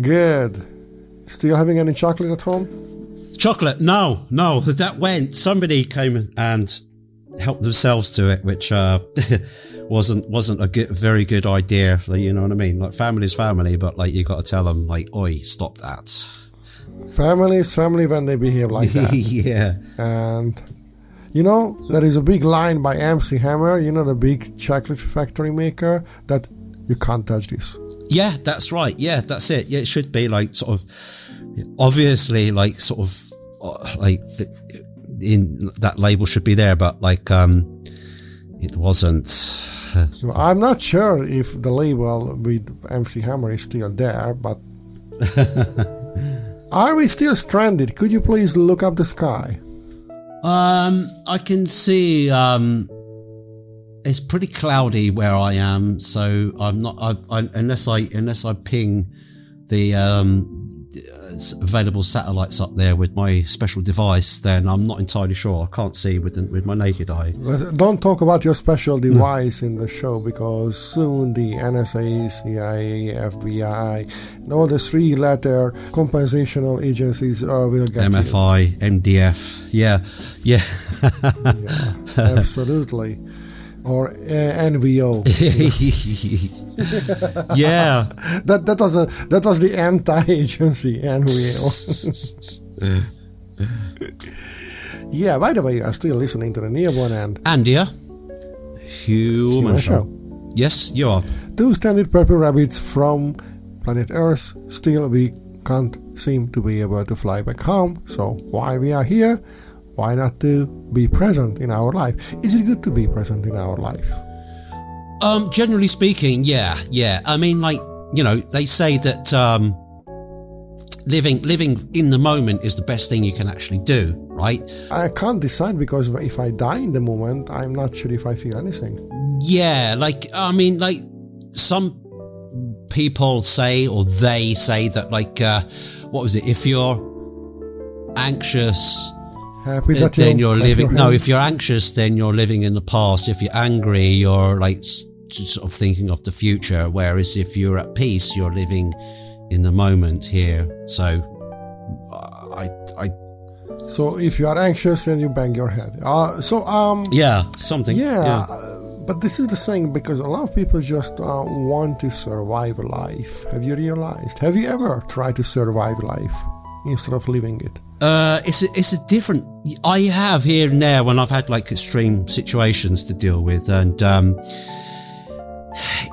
Good. Still having any chocolate at home? Chocolate? No, no. That went. Somebody came and helped themselves to it, which uh, wasn't wasn't a good, very good idea. Like, you know what I mean? Like family's family, but like you got to tell them, like, oi, stop that. Family is family when they behave like that. yeah. And you know, there is a big line by MC Hammer, you know, the big chocolate factory maker, that you can't touch this. Yeah, that's right. Yeah, that's it. Yeah, it should be like sort of obviously like sort of uh, like in that label should be there, but like um it wasn't. I'm not sure if the label with MC Hammer is still there, but are we still stranded? Could you please look up the sky? Um, I can see. Um, it's pretty cloudy where I am, so I'm not. I, I, unless I unless I ping the um available satellites up there with my special device, then I'm not entirely sure. I can't see with the, with my naked eye. Don't talk about your special hmm. device in the show because soon the NSA, CIA, FBI, and all the three-letter compensational agencies uh, will get MFI, you. MDF. Yeah, yeah, yeah, absolutely or uh, NVO. yeah, that that was a that was the anti-agency NVO. yeah. By the way, you are still listening to the Neoborn and Andia Human, Human show. show. Yes, you are. Two standard purple rabbits from planet Earth. Still, we can't seem to be able to fly back home. So why we are here? Why not to be present in our life? Is it good to be present in our life? Um, generally speaking, yeah, yeah. I mean, like you know, they say that um, living living in the moment is the best thing you can actually do, right? I can't decide because if I die in the moment, I'm not sure if I feel anything. Yeah, like I mean, like some people say or they say that, like, uh, what was it? If you're anxious happy that then you're, you're living no if you're anxious then you're living in the past. If you're angry you're like sort of thinking of the future. Whereas if you're at peace you're living in the moment here. So i i so if you are anxious then you bang your head. Uh, so um yeah something. yeah, yeah. Uh, but this is the thing because a lot of people just uh, want to survive life. Have you realized? Have you ever tried to survive life instead of living it uh, it's a, it's a different. I have here and there when I've had like extreme situations to deal with, and um,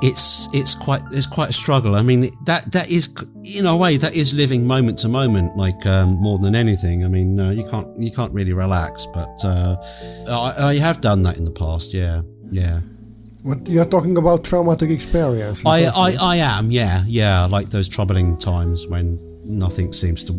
it's it's quite it's quite a struggle. I mean that that is in a way that is living moment to moment, like um, more than anything. I mean uh, you can't you can't really relax, but uh, I, I have done that in the past. Yeah, yeah. What you're talking about traumatic experience? I, I, I am, yeah, yeah, like those troubling times when nothing seems to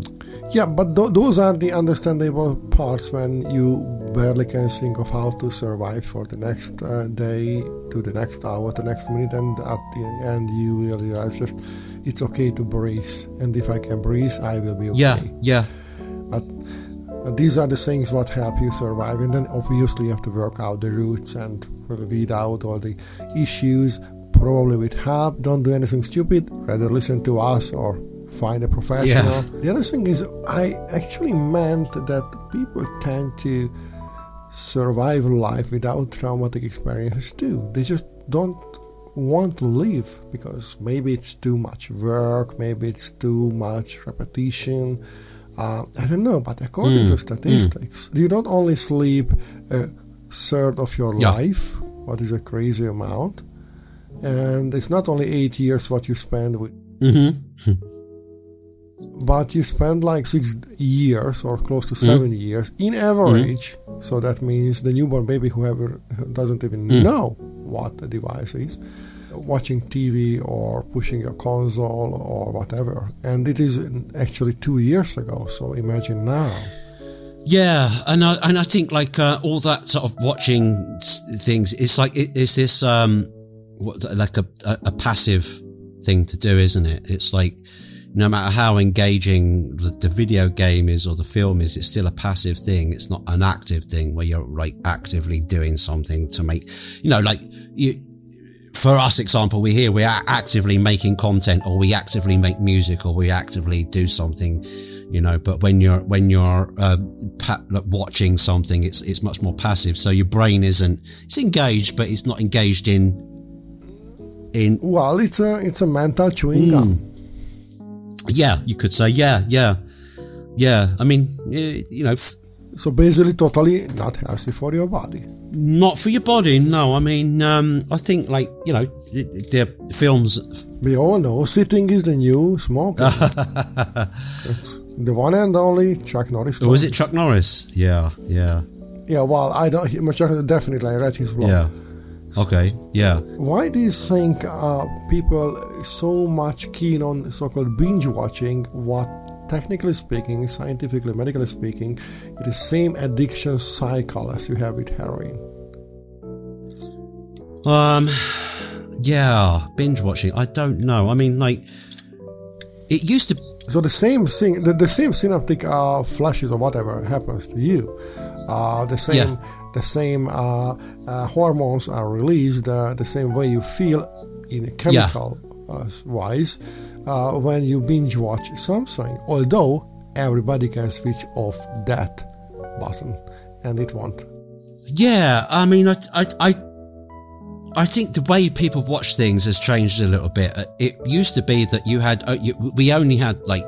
yeah, but th- those are the understandable parts when you barely can think of how to survive for the next uh, day, to the next hour, the next minute, and at the end you will realize just it's okay to breathe, and if I can breathe, I will be okay. Yeah, yeah. But uh, these are the things what help you survive, and then obviously you have to work out the roots and weed out all the issues. Probably with help. Don't do anything stupid. Rather listen to us or find a professional. Yeah. The other thing is, I actually meant that people tend to survive life without traumatic experiences too. They just don't want to live because maybe it's too much work, maybe it's too much repetition. Uh, I don't know, but according mm. to statistics, mm. you don't only sleep a third of your yeah. life, what is a crazy amount, and it's not only eight years what you spend with. Mm-hmm. but you spend like six years or close to mm-hmm. 7 mm. years in average. Mm. So that means the newborn baby, whoever doesn't even mm. know what the device is, watching TV or pushing a console or whatever. And it is actually two years ago. So imagine now. Yeah, and I and I think like uh, all that sort of watching things, it's like it, it's this um, what, like a, a, a passive thing to do, isn't it? It's like no matter how engaging the, the, video game is or the film is, it's still a passive thing. It's not an active thing where you're like actively doing something to make, you know, like you, for us, example, we here we are actively making content, or we actively make music, or we actively do something, you know. But when you're when you're uh, pa- watching something, it's it's much more passive. So your brain isn't it's engaged, but it's not engaged in in. Well, it's a it's a mental chewing gum. Yeah, you could say, yeah, yeah, yeah. I mean, you know, f- So basically, totally not healthy for your body. not for your body. No, I mean, um, I think like you know, the films. We all know sitting is the new smoking. The one and only Chuck Norris. Was told it Chuck Norris? Yeah, yeah, Yeah, well, I don't. he- Chuck definitely I read his blog. yeah. Okay, yeah. Why do you think uh, people so much keen on so-called binge watching? What, technically speaking, scientifically, medically speaking, it is same addiction cycle as you have with heroin. Um, yeah, binge watching. I don't know. I mean, like, it used to. So the same thing, the, the same synaptic uh, flashes or whatever happens to you. Uh, the same, Yeah. The same uh, uh, hormones are released uh, the same way you feel in a chemical uh, wise uh, when you binge watch something. Although everybody can switch off that button, and it won't. Yeah, I mean, I, I, I, I think the way people watch things has changed a little bit. It used to be that you had, uh, we only had like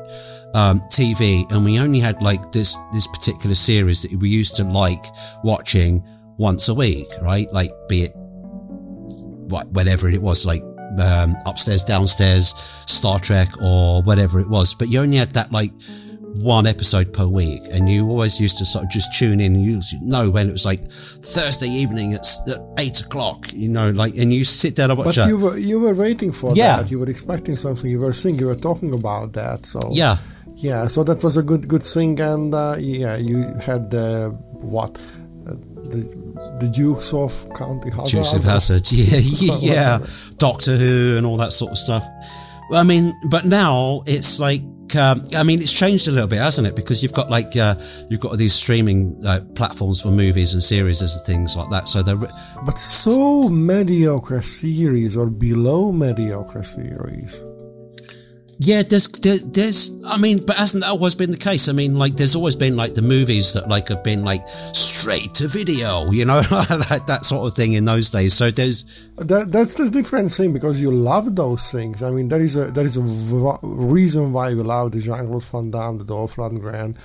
um, TV, and we only had like this this particular series that we used to like watching once a week, right? Like, be it whatever it was, like um, upstairs, downstairs, Star Trek, or whatever it was. But you only had that like one episode per week, and you always used to sort of just tune in. And you know when it was like Thursday evening at, at eight o'clock, you know, like, and you sit there and watch But that. you were you were waiting for Yeah. that. You were expecting something. You were thinking. You were talking about that. So yeah, Yeah, so that was a good good thing, and uh, yeah, you had uh, what uh, the the Dukes of County Hazard. Joseph Hazard, yeah, yeah, Doctor Who, and all that sort of stuff. I mean, but now it's like, um, I mean, it's changed a little bit, hasn't it? Because you've got like, uh, you've got these streaming uh, platforms for movies and series and things like that. So they're, re- But so mediocre series or below mediocre series. Yeah, there's, there, there's, I mean, but hasn't that always been the case? I mean, like, there's always been like the movies that like have been like straight to video, you know, like that sort of thing in those days. So there's, That, that's the different thing because you love those things. I mean, there is a there is a v- reason why you love the Jean Claude Van Damme, the Dolph Lundgren,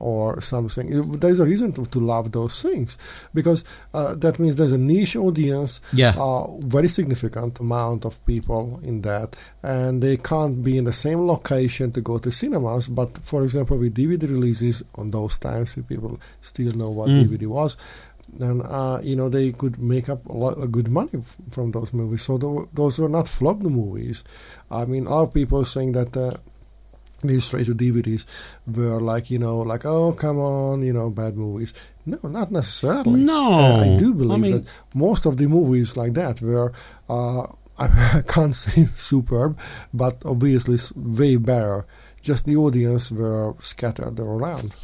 or something. There's a reason to, to love those things because uh, that means there's a niche audience, Yeah. uh, very significant amount of people in that, and they can't be in the same location to go to cinemas. But for example, with DVD releases on those times, if people still know what Mm. DVD was, and uh, you know they could make up a lot of good money f- from those movies. So tho- those were not flopped movies. I mean, a lot of people saying that. These straight to DVDs were like you know like oh come on you know bad movies. No not necessarily. No. Uh, I do I believe mean- that most of the movies like that were uh, I can't say superb but obviously way better. Just the audience were scattered around.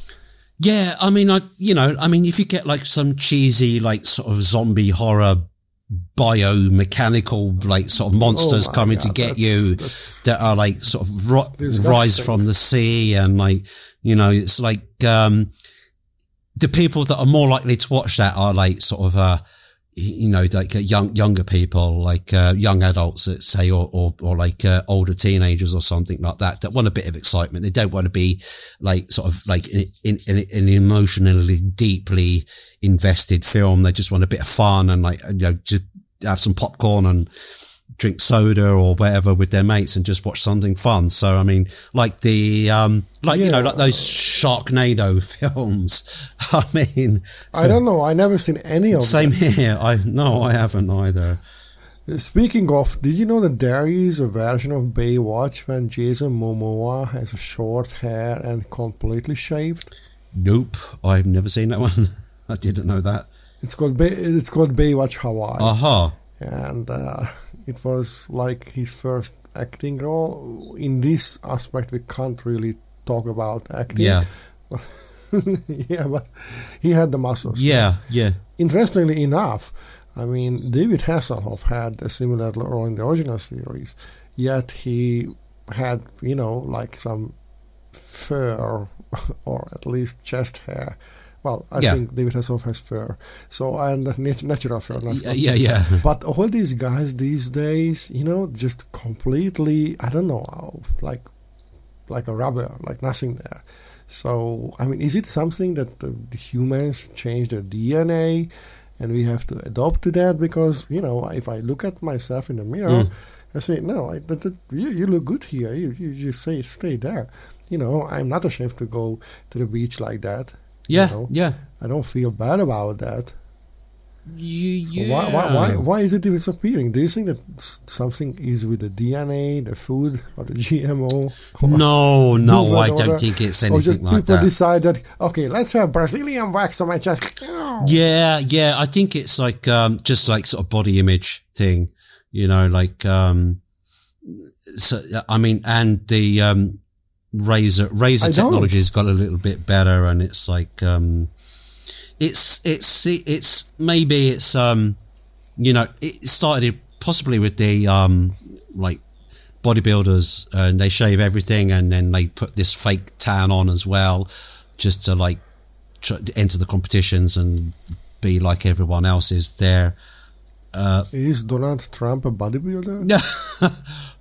Yeah, I mean, I you know, I mean, if you get like some cheesy, like sort of zombie horror, biomechanical, like sort of monsters Oh coming to get you that's- that are like sort of ro- rise from the sea, and like you know, it's like um the people that are more likely to watch that are like sort of uh you know like uh, young younger people like uh, young adults let's say or or, or like uh, older teenagers or something like that that want a bit of excitement. They don't want to be like sort of like in, in, in an emotionally deeply invested film. They just want a bit of fun and like you know just have some popcorn and drink soda or whatever with their mates and just watch something fun so i mean like the um like you know like those sharknado films i mean I don't know I never seen any of same here. I no, I haven't either. Speaking of, did you know that there is a version of Baywatch when Jason Momoa has short hair and completely shaved? Nope, I've never seen that one. I didn't know that. It's called Bay, it's called Baywatch Hawaii. Aha. and uh, it was like his first acting role. In this aspect, we can't really talk about acting. Yeah. yeah, but he had the muscles. Yeah. Yeah. Interestingly enough, I mean, David Hasselhoff had a similar role in the original series, yet he had, you know, like some fur or at least chest hair. Well, I Yeah. think David Hasselhoff has fur, so and nat- natural fur. Not, Yeah, yeah, yeah. But all these guys these days, you know, just completely, I don't know, like like a rubber, like nothing there. So, I mean, is it something that the, the humans change their DNA and we have to adopt to that? Because, you know, if I look at myself in the mirror, Mm. I say, no, I, that, that, you, you look good here. You, you just say, stay there. You know, I'm not ashamed to go to the beach like that. You Yeah, know. yeah. I don't feel bad about that. You, So. Why, why, why, why is it disappearing? Do you think that something is with the DNA, the food, or the GMO? Or, No, no, I don't think it's or anything just like people that. People decide that okay, let's have Brazilian wax on my chest. Yeah, yeah. I think it's like um, just like sort of body image thing, you know, like um, so I mean, and the um, razor razor I don't. technology has got a little bit better, and it's like um, it's it's it's maybe it's um, you know, it started possibly with the um, like bodybuilders, and they shave everything, and then they put this fake tan on as well, just to like tr- enter the competitions and be like everyone else is there. Uh, Is Donald Trump a bodybuilder?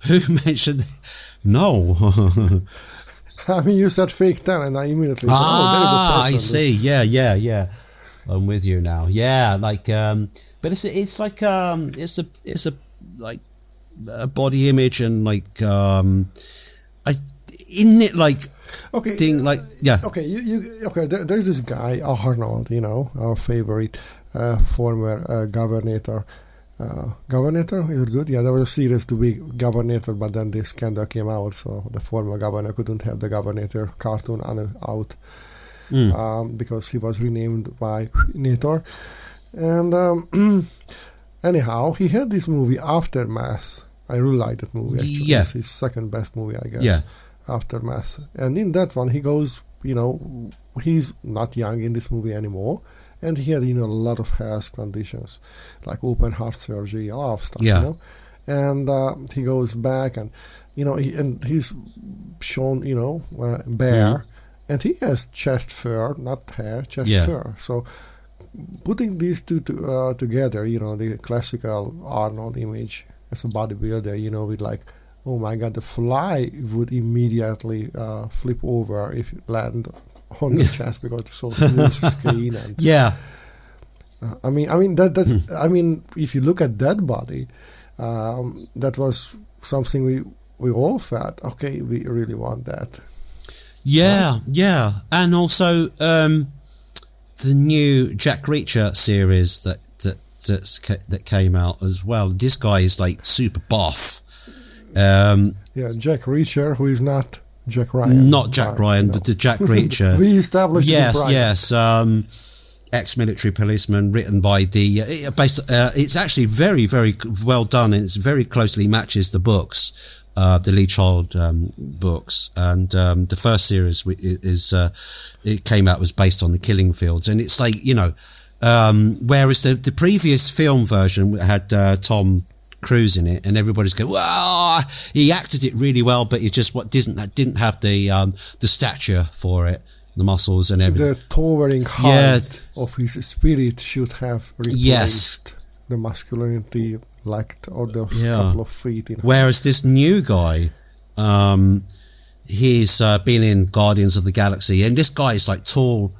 who mentioned? No. I mean, you said fake tan, and I immediately said, ah, oh, there is a I. I see. Yeah, yeah, yeah. I'm with you now. Yeah, like, um, but it's it's like um, it's a it's a like a body image and like um, I isn't it like Okay, thing like yeah okay, you, you okay? There, there's this guy Arnold, you know, our favorite uh, former uh, governor. Uh, governor is it good? Yeah, there was a series to be governor, but then this scandal came out, so the former governor couldn't have the governor cartoon on, out Mm. um, because he was renamed by Nator. And um, anyhow, he had this movie Aftermath. I really like that movie. Actually, Yeah. it's his second best movie, I guess. Yeah. Aftermath. And in that one, he goes, you know, he's not young in this movie anymore. And he had, you know, a lot of health conditions, like open heart surgery, a lot of stuff, Yeah. you know. And uh, he goes back and, you know, he, and he's shown, you know, uh, bare. And he has chest fur, not hair, chest Yeah. fur. So putting these two to, uh, together, you know, the classical Arnold image as a bodybuilder, you know, with like, oh my god, the fly would immediately uh, flip over if it land on the chest because it's so smooth skin and yeah uh, I mean, I mean that that's Hmm. I mean, if you look at that body, um, that was something we we all felt. Okay, we really want that. Yeah, yeah, and also um, the new Jack Reacher series that that that's, ca- that came out as well. This guy is like super buff. Um, Yeah, Jack Reacher, who is not Jack Ryan, not Jack Ryan, but the Jack Reacher. we established yes, yes. Um, ex-military policeman, written by the. Uh, based, uh, it's actually very, very well done, and it's very closely matches the books, uh, the Lee Child um, books, and um, the first series is uh, it came out was based on the Killing Fields, and it's like you know, um, whereas the the previous film version had uh, Tom. Cruise in it, and everybody's going, "Wow, he acted it really well, but he just what didn't that didn't have the um, the stature for it, the muscles and everything." the towering Yeah. height of his spirit should have replaced Yes. the masculinity like or those Yeah. couple of feet in Whereas this new guy, um, he's uh, been in Guardians of the Galaxy, and this guy is like tall,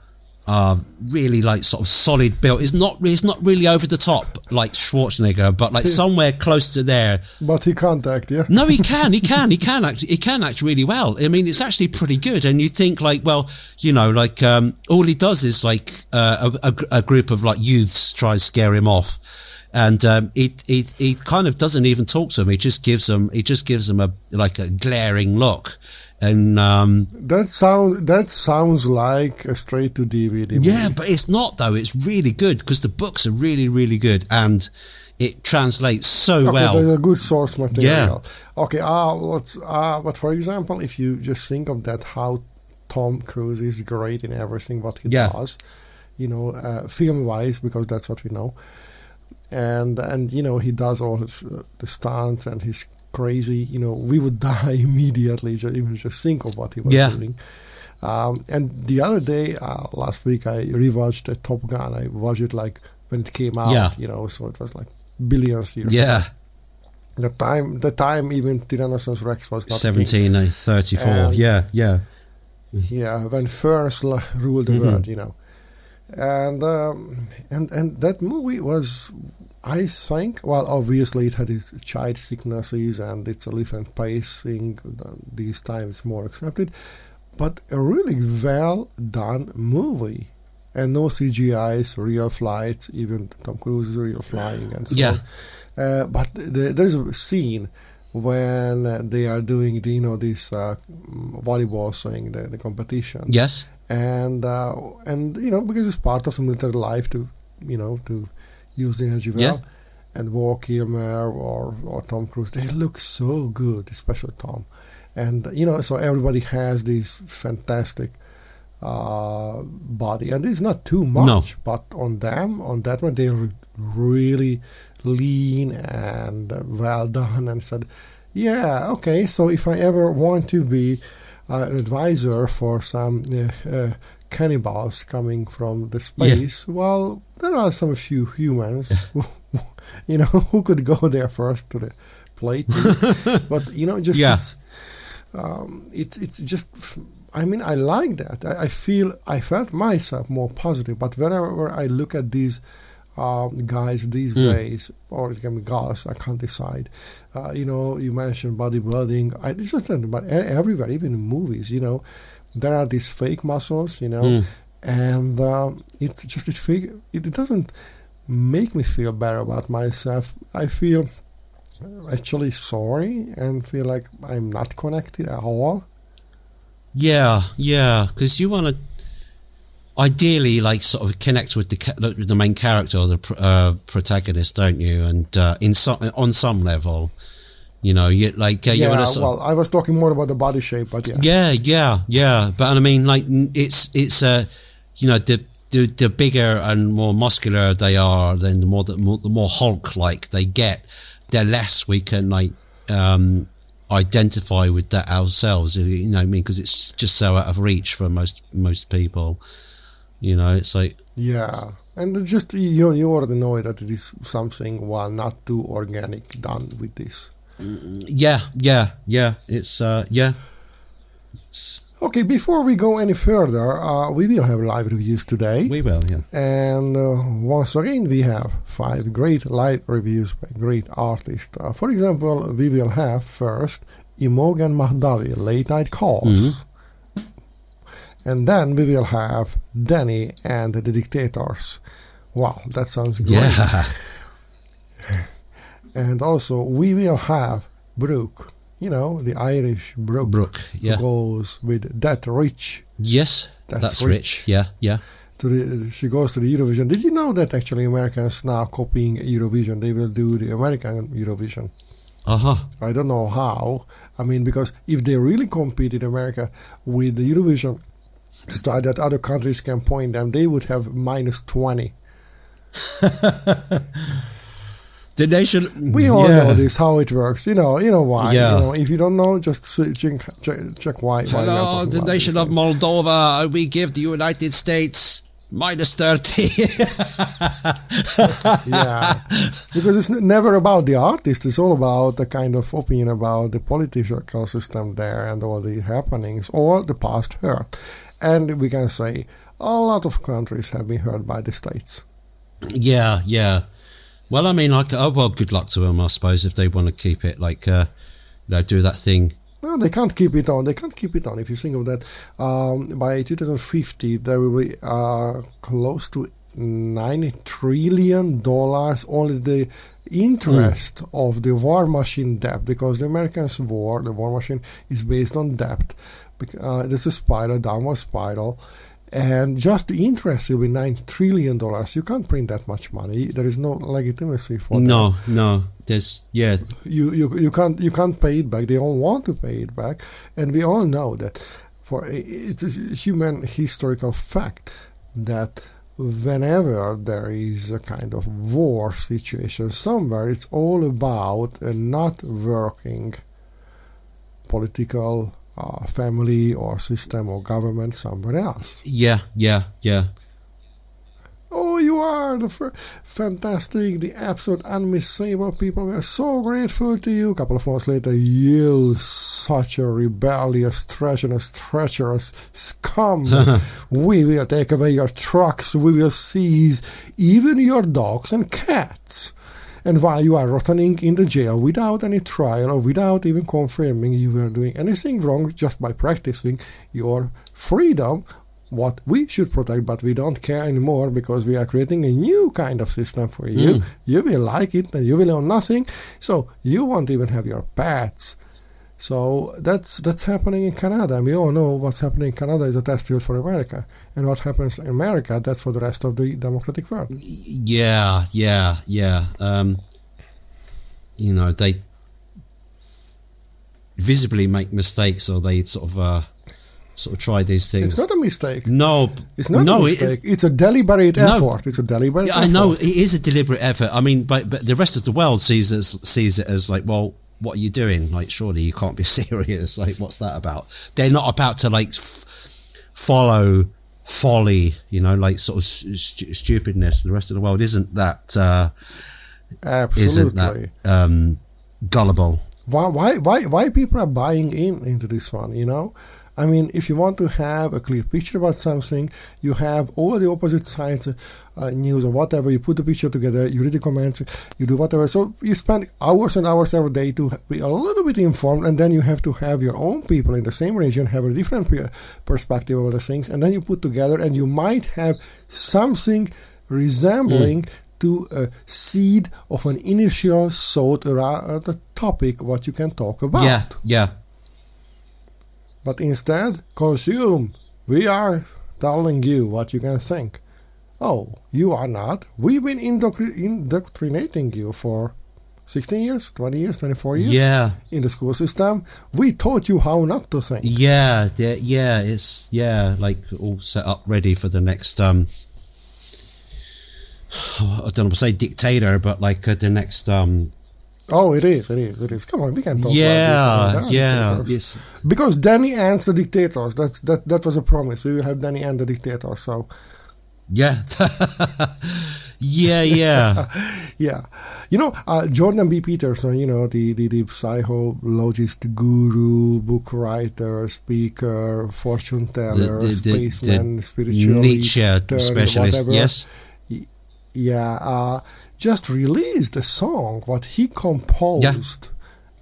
uh, really like sort of solid built. He's not he's not really over the top like Schwarzenegger, but like somewhere close to there. but he can't act yeah No, he can, he can, he can act, he can act really well. I mean, it's actually pretty good. And you think like, well, you know, like um, all he does is like uh, a, a, a group of like youths try to scare him off, and um, he, he he kind of doesn't even talk to him. He just gives them he just gives them a like a glaring look, and um, that sound that sounds like a straight to dvd movie. yeah, but it's not though. It's really good because the books are really really good and it translates so Okay, well. there's a good source material. Okay, uh, let's. Uh, but for example, if you just think of that, how Tom Cruise is great in everything what he Yeah. does, you know, uh, film wise, because that's what we know. and and you know he does all his uh, the stunts and he's crazy. You know, we would die immediately just even just think of what he was Yeah. doing. Um, and the other day, uh, last week, I rewatched uh, Top Gun. I watched it like when it came out. Yeah. You know, so it was like billions years. Yeah, The time, the time, even Tyrannosaurus Rex was not. seventeen uh, thirty-four. And- yeah, yeah, Yeah, when first la- ruled the Mhm. world, you know, and um, and and that movie was, I think, well, obviously it had its child sicknesses and it's a different pacing. These times more accepted, but a really well done movie, and no CGI's, real flights, even Tom Cruise is real flying and so Yeah. on. Uh, but the, there's a scene when they are doing the, you know this uh, volleyball thing, the, the competition, yes, and uh, and you know because it's part of the military life to you know to use the energy well. Yeah. And Val Kilmer or or Tom Cruise, they look so good, especially Tom. And you know, so everybody has this fantastic uh, body, and it's not too much, No. but on them, on that one, they're really lean and well done. And said, yeah, okay. So if I ever want to be uh, an advisor for some uh, uh, cannibals coming from the space, well, there are some few humans, who, you know, who could go there first to the plate. but you know, just Yeah. it's, um, it's it's just. I mean, I like that. I, I feel I felt myself more positive. But whenever I look at these um, guys these Mm. days, or it can be girls, I can't decide. Uh, you know, you mentioned bodybuilding. I, it's just e- everywhere, even in movies, you know, there are these fake muscles, you know, Mm. and um, it's just it, fig- it it doesn't make me feel better about myself. I feel actually sorry and feel like I'm not connected at all. yeah, yeah. Because you want to ideally like sort of connect with the the the main character or the uh, protagonist, don't you? And uh, in some on some level, you know, you like uh, yeah, want to sort of- well, I was talking more about the body shape, but yeah. Yeah, yeah, yeah. But I mean, like, it's it's uh, you know, the the, the bigger and more muscular they are, then the more the more, the more Hulk like they get, the less we can like um, identify with that ourselves. You know, what I mean, because it's just so out of reach for most most people. You know, it's like Yeah, and just you you already know that it is something well not too organic done with this. Yeah, yeah, yeah. It's uh, yeah. It's- Okay, before we go any further, uh, we will have live reviews today, we will, yeah. and uh, once again we have five great live reviews by great artists. Uh, for example, we will have first Imogen Mahdavi, Late Night Calls. Mhm. And then we will have Danny and the Dictators. Wow, that sounds great. Yeah, And also, we will have Brooke, you know, the Irish Brooke, Brooke. Yeah. goes with That Rich Yes, That's that's, rich. rich. Yeah, yeah. to the. She goes to the Eurovision. Did you know that actually Americans now copying Eurovision? They will do the American Eurovision. Uh huh. I don't know how. I mean, because if they really compete in America with the Eurovision style that other countries can point them, they would have minus 20. The nation. We all yeah. know this, how it works. You know, you know why. Yeah. You know, if you don't know, just check, check, why. why Hello, talking the nation of. Moldova. We give the United States minus 30. yeah, because it's never about the artist. It's all about the kind of opinion about the political system there and all the happenings or the past hurt. And we can say a lot of countries have been hurt by the states. yeah, yeah. Well, I mean, like, oh, well, good luck to them, I suppose, if they want to keep it, like, uh, you know, do that thing. No, they can't keep it on. They can't keep it on. If you think of that, um, by 2050 there will be uh, close to 90 trillion dollars only the interest of the war machine debt because the Americans' war, the war machine, is based on debt. Uh, it's a spiral, downward spiral, and just the interest will be nine trillion dollars. You can't print that much money. There is no legitimacy for that No, no. There's, yeah, you, you you can't you can't pay it back. They don't want to pay it back, and we all know that. For it's a human historical fact that whenever there is a kind of war situation somewhere, it's all about a not working political uh, family or system or government somewhere else. Yeah, yeah, yeah. Oh, you are the fr- fantastic, the absolute unmissable people. We are so grateful to you. A couple of months later, you such a rebellious, treacherous, treacherous scum. we will take away your trucks. We will seize even your dogs and cats. And while you are rotting in the jail without any trial or without even confirming you were doing anything wrong just by practicing your freedom, what we should protect, but we don't care anymore because we are creating a new kind of system for you. Mm. You will like it and you will own nothing. So you won't even have your pets. So that's that's happening in Canada, and we all know what's happening in Canada is a test field for America, and what happens in America, that's for the rest of the democratic world. Yeah, yeah, yeah. Um, you know, they visibly make mistakes, or they sort of uh, sort of try these things. It's not a mistake. no, It's not no, a it- mistake. it's a deliberate No. effort. It's a deliberate. Yeah, I know it is a deliberate effort. I mean, but but the rest of the world sees it as, sees it as like, well, what are you doing? Like, surely you can't be serious. Like, what's that about? They're not about to like f- follow folly, you know, like sort of stu- stupidness. The rest of the world isn't that uh, isn't that Absolutely. um, gullible. why why why why people are buying in into this one you know i mean if you want to have a clear picture about something you have all the opposite sides uh, news or whatever. You put the picture together you read the comments you do whatever. So you spend hours and hours every day to be a little bit informed and then you have to have your own people in the same region have a different perspective of the things. And then you put together and you might have something resembling to a seed of an initial thought around the topic what you can talk about. Yeah, yeah, But instead, consume. We are telling you what you can think. Oh, you are not. We've been indoctr- indoctrinating you for 16 years, 20 years, 24 years yeah, in the school system. We taught you how not to think. yeah, yeah, yeah. It's yeah, like all set up, ready for the next. um I don't know, say dictator, but like uh, the next um Oh, it is, it is, it is. Come on, we can talk yeah, about this. yeah. Dictators. It's, Because Danny ends the dictators. That's that. That was a promise. We will have Danny end the dictator. So yeah, yeah, yeah, yeah, you know uh, Jordan B. Peterson. You know the the, the psychologist, guru, book writer, speaker, fortune teller, The- the- the- spaceman, the spiritual Nietzsche specialist. whatever. Yes, Yeah, uh, just released a song what he composed,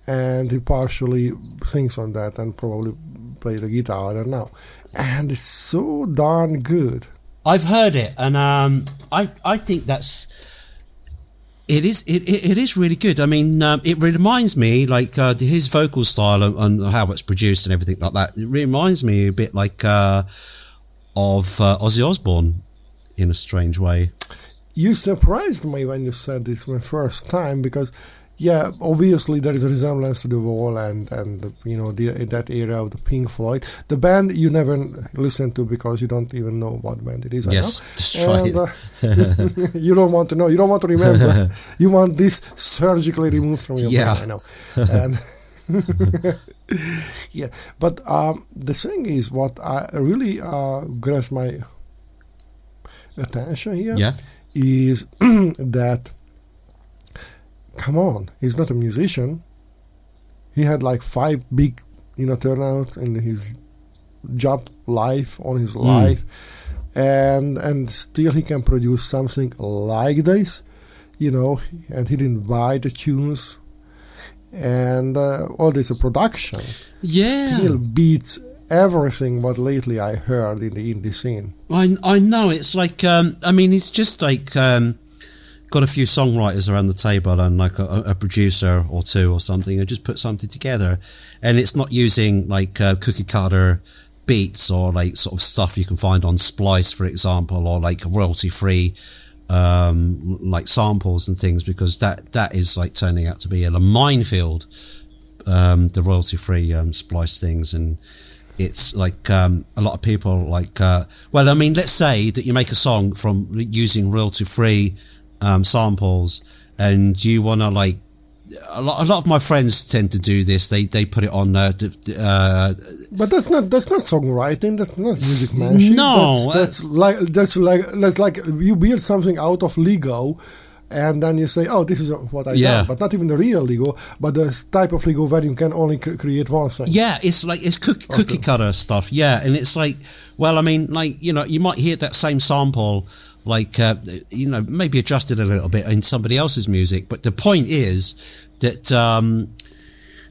and he partially sings on that and probably play the guitar. I don't know, and it's so darn good. I've heard it, and um, I I think that's it is it, it, it is really good. I mean, um, it reminds me like uh, his vocal style and, and how it's produced and everything like that. It reminds me a bit like uh, of uh, Ozzy Osbourne in a strange way. You surprised me when you said this my first time because, yeah, obviously there is a resemblance to the Wall and and you know the, that era of the Pink Floyd. The band you never listen to because you don't even know what band it is. Yes, right. And, uh, you don't want to know. You don't want to remember. you want this surgically removed from your Yeah. brain. I know. And yeah, but um, the thing is, what I really uh, grasped my attention here Yeah, is that come on he's not a musician. He had like five big you know turnouts in his job life on his life. And and still he can produce something like this you know and he didn't buy the tunes. And uh, all this production yeah. still beats everything what lately i heard in the indie scene. I I know it's like um, I mean it's just like um, got a few songwriters around the table and like a, a producer or two or something and just put something together. And it's not using like uh, cookie cutter beats or like sort of stuff you can find on Splice for example or like royalty free um, like samples and things because that that is like turning out to be a minefield um, the royalty free um, Splice things and it's like um, a lot of people like. Uh, well, I mean, let's say that you make a song from using royalty free um, samples, and you want to like. A lot, a lot of my friends tend to do this. They they put it on. Uh, uh, but that's not that's not songwriting. That's not music management. No, that's, that's like that's like that's like you build something out of Lego and then you say, "Oh, this is what I yeah. done," but not even the real Lego, but the type of Lego where you can only create one thing. Yeah, it's like it's cookie, cookie cutter stuff. Yeah, and it's like, well, I mean, like you know, you might hear that same sample, like uh, you know, maybe adjusted a little bit in somebody else's music, but the point is that. Um,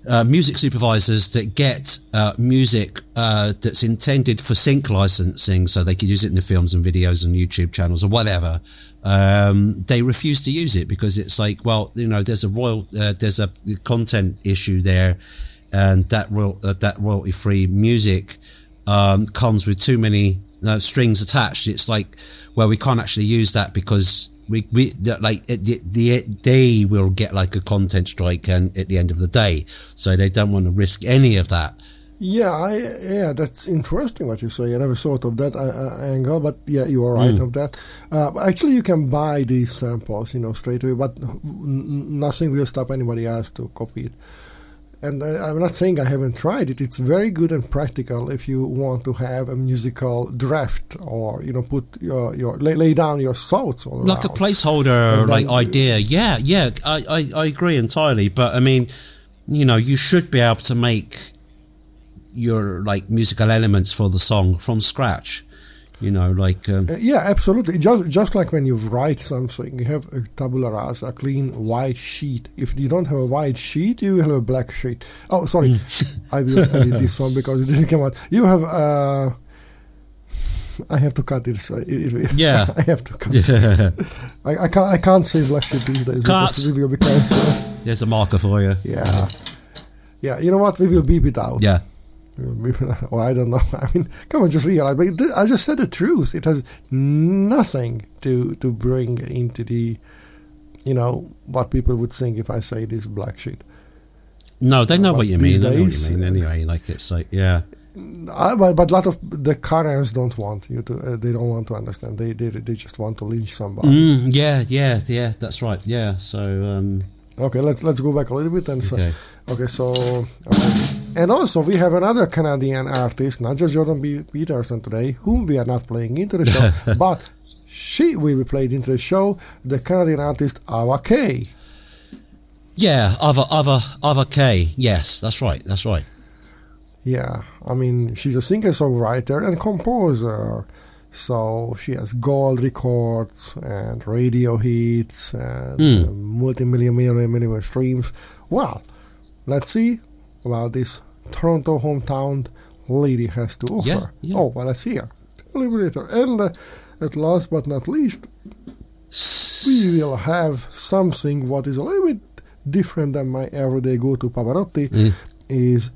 uh, music supervisors that get uh, music uh, that's intended for sync licensing, so they can use it in the films and videos and YouTube channels or whatever um, they refuse to use it because it's like, well, you know, there's a royal, uh, there's a content issue there, and that royal, uh, that royalty free music um, comes with too many uh, strings attached. It's like, well, we can't actually use that because we we like the, the, they will get like a content strike and at the end of the day, so they don't want to risk any of that. Yeah, I, yeah, that's interesting what you say. I never thought of that uh, uh angle, but yeah, you are right mm. of that. Uh, actually, you can buy these samples, you know, straight away, but nothing will stop anybody else to copy it. And I, am not saying I haven't tried it. It's very good and practical if you want to have a musical draft or you know put your, your lay, lay down your thoughts like a placeholder like idea. Yeah, yeah, I, I I agree entirely. But I mean, you know, you should be able to make your like musical elements for the song from scratch you know like um, uh, yeah absolutely just just like when you write something you have a tabula rasa a clean white sheet if you don't have a white sheet you have a black sheet oh sorry mm. i will edit this one because it didn't come out you have uh I have to cut it. So it, yeah, I have to cut yeah. this. I, I, can't. I can't say black sheet these days. Cut. We will be cancelled. There's a marker for you. Yeah. Yeah. You know what? We will beep it out. Yeah. well, I don't know. I mean, come on, just realize. But I just said the truth. It has nothing to to bring into the, you know, what people would think if I say this black sheet. No, they know uh, what you mean. Days, they know what you mean anyway. Like it's like, yeah. I, but, but a lot of the Karens don't want you to. Uh, they don't want to understand. They they they just want to lynch somebody. Mm, yeah, yeah, yeah. That's right. Yeah. So. Um, okay, let's let's go back a little bit and okay. so. Okay, so okay. And also we have another Canadian artist, not just Jordan B. Peterson today, whom we are not playing into the show, but she will be played into the show. The Canadian artist Ava K. Yeah, Ava Ava Ava K. Yes, that's right. That's right. Yeah, I mean she's a singer-songwriter and composer. So she has gold records and radio hits and mm. uh, multi-million million, million streams. Well, Let's see what this Toronto hometown lady has to offer. Yeah, yeah. Oh, well, let's see her a little later. And uh, at last but not least, we will have something what is a little bit different than my everyday go-to Pavarotti. Mm. Is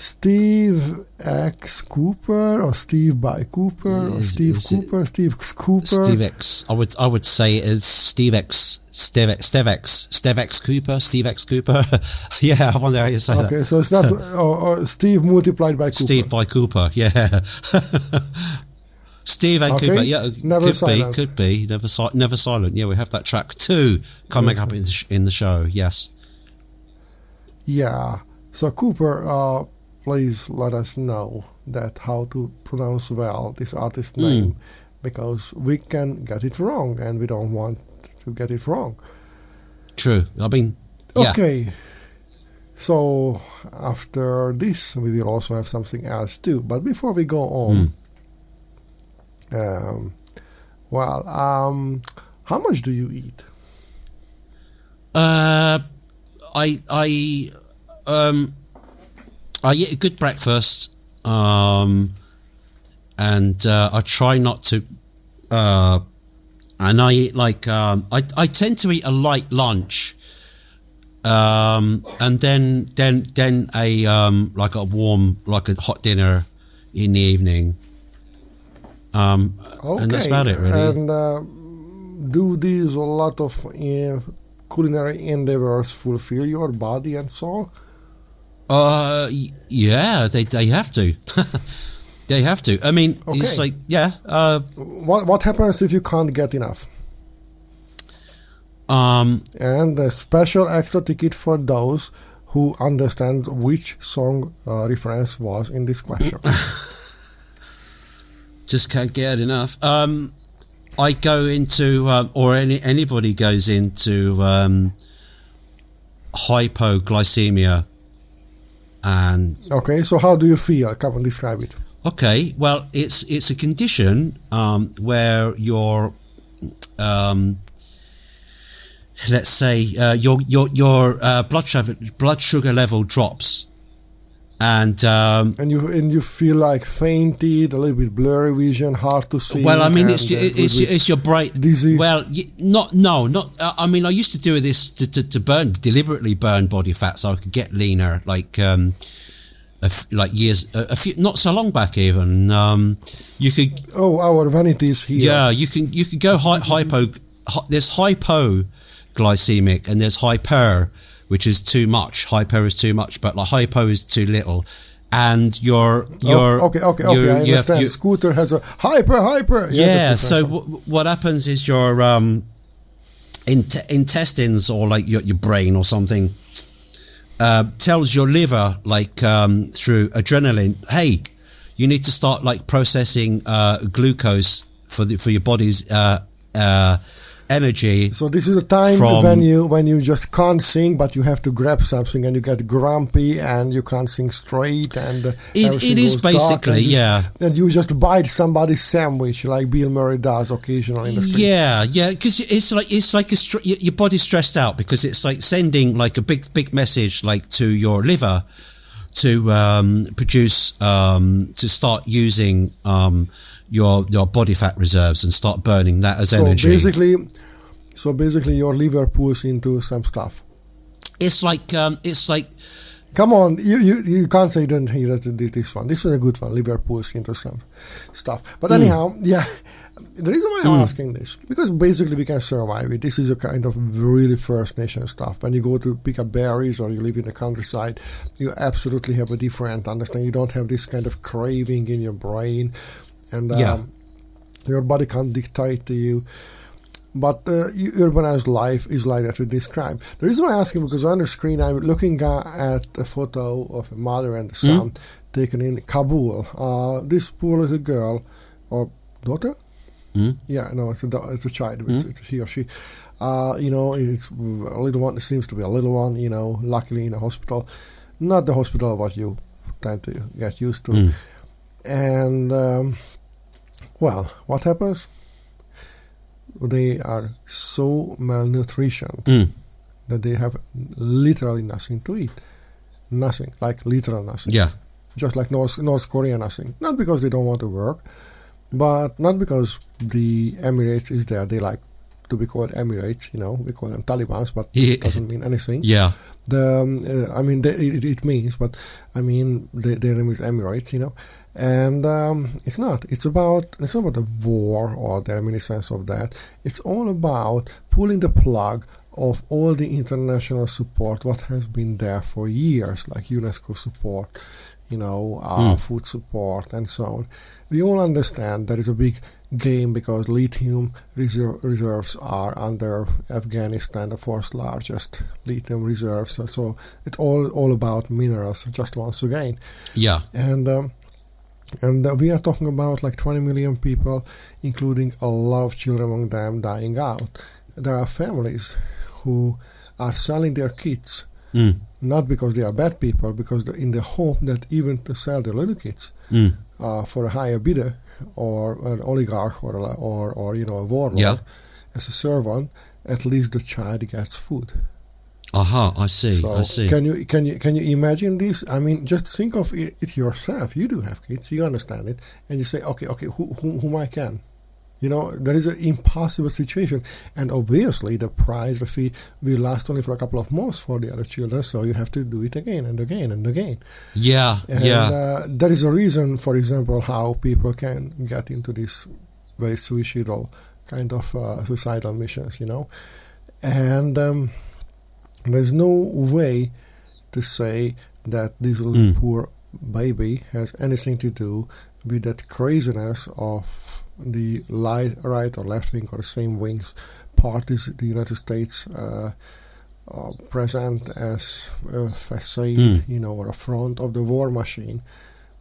Steve X Cooper or Steve by Cooper or Steve Cooper, Steve X Cooper. Steve X. I would I would say it is Steve X, Steve X, Steve X, Steve X Cooper, Steve X Cooper. yeah, I wonder how you say okay, that. Okay, so it's not or, or Steve multiplied by Cooper. Steve by Cooper. Yeah. Steve and okay. Cooper, yeah, never could silent. be, could be, never, si- never silent. Yeah, we have that track too coming up in the, sh- in the show. Yes. Yeah. So Cooper, uh, please let us know that how to pronounce well this artist mm. name because we can get it wrong and we don't want to get it wrong. True. I mean, yeah. okay. So after this, we will also have something else too. But before we go on, mm. um, well, um, how much do you eat? Uh, I I um I eat a good breakfast, um, and uh, I try not to. Uh, and I eat like um, I I tend to eat a light lunch, um, and then then then a um, like a warm like a hot dinner in the evening. Um, okay. and that's about it, really. And uh, do these a lot of uh, culinary endeavors fulfill your body and soul? Uh, yeah, they they have to. they have to. I mean, it's like yeah. Uh, What what happens if you can't get enough? um, And a special extra ticket for those who understand which song uh, reference was in this question. just can't get enough. Um, I go into, um, or any anybody goes into um, hypoglycemia, and okay, so how do you feel? Come on, describe it. okay, well, it's it's a condition um, where your, um, let's say, uh, your your your uh, blood sugar blood sugar level drops, and um, And you and you feel like fainted, a little bit blurry vision, hard to see. Well, I mean, it's your, uh, it's, your, it's your brain. dizzy. Well, not no, not. Uh, I mean, I used to do this to, to, to burn deliberately burn body fat so I could get leaner. Like um, a f- like years, a, a few, not so long back even. Um, you could, oh, our vanity is here. yeah, you can you could go hy- hypo. Hy- there's hypoglycemic and there's hyper, which is too much. Hyper is too much, but like hypo is too little. And your Oh, your okay, okay, okay. your- I you have- understand. you- Scooter has a hyper, hyper. yeah, that's so w- what happens is your um, int- intestines or like your, your brain or something uh, tells your liver like um, through adrenaline hey you need to start like processing uh, glucose for the for your body's uh, uh, energy So this is a time when you when you just can't sing, but you have to grab something, and you get grumpy, and you can't sing straight, and uh, It- it is basically, and just- yeah. And you just bite somebody's sandwich like Bill Murray does occasionally in the street. Yeah, yeah, because it's like it's like a str- your body's stressed out because it's like sending like a big big message like to your liver to um, produce um, to start using um, your your body fat reserves and start burning that as So energy. basically, so basically, your liver pulls into some stuff. it's like um, it's like Come on, you, you, you can't say don't hear that this one. This is a good one. Liverpool's into some stuff. Hmm. But anyhow, yeah. The reason why I'm asking this because basically we can survive it. This is a kind of really First Nation stuff. When you go to pick up berries or you live in the countryside, you absolutely have a different understanding. You don't have this kind of craving in your brain, and um, Yeah. your body can't dictate to you. But uh, urbanized life is like that we describe. The reason why I'm asking because on the screen I'm looking at a photo of a mother and a son taken in Kabul. Uh, this poor little girl or daughter, mm, yeah, no, it's a it's a child. It's, it's he or she. Uh, you know, it's a little one. It seems to be a little one. You know, luckily in a hospital, not the hospital what you tend to get used to. mm. And um, well, what happens? They are so malnutrition Mm. that they have literally nothing to eat. Nothing, like literal nothing. yeah, Just like North, North Korea, nothing. Not because they don't want to work, but not because the Emirates is there. They like to be called Emirates, you know. We call them Talibans, but Yeah. it doesn't mean anything. yeah, The um, uh, I mean, they, it, it means, but I mean, the, their name is Emirates, you know, and um, it's not. It's about it's not about a war or the reminiscence of that. It's all about pulling the plug of all the international support what has been there for years, like UNESCO support, you know, uh, Mm. food support, and so on. We all understand there is a big game because lithium reser- reserves are under Afghanistan, the fourth largest lithium reserves. So, so it's all all about minerals. Just once again, yeah, and um, and uh, we are talking about like 20 million people, including a lot of children among them dying out. There are families who are selling their kids mm, not because they are bad people, because in the hope that even to sell their little kids mm. uh, for a higher bidder or an oligarch or a, or or you know a warlord Yeah. as a servant, at least the child gets food. Aha, I see, So I see. can you can you can you imagine this? I mean, just think of it, it yourself. You do have kids, you understand it, and you say, okay, okay, who, who, whom I can. You know, there is an impossible situation, and obviously the price, the fee, will last only for a couple of months for the other children. So you have to do it again and again and again. yeah, And yeah, uh, there is a reason, for example, how people can get into this very suicidal kind of uh, suicidal missions, you know. And um, there's no way to say that this little Mm. poor baby has anything to do with that craziness of the light, right or left wing or the same wings parties the United States uh, uh, present as a facade, Mm. you know, or a front of the war machine.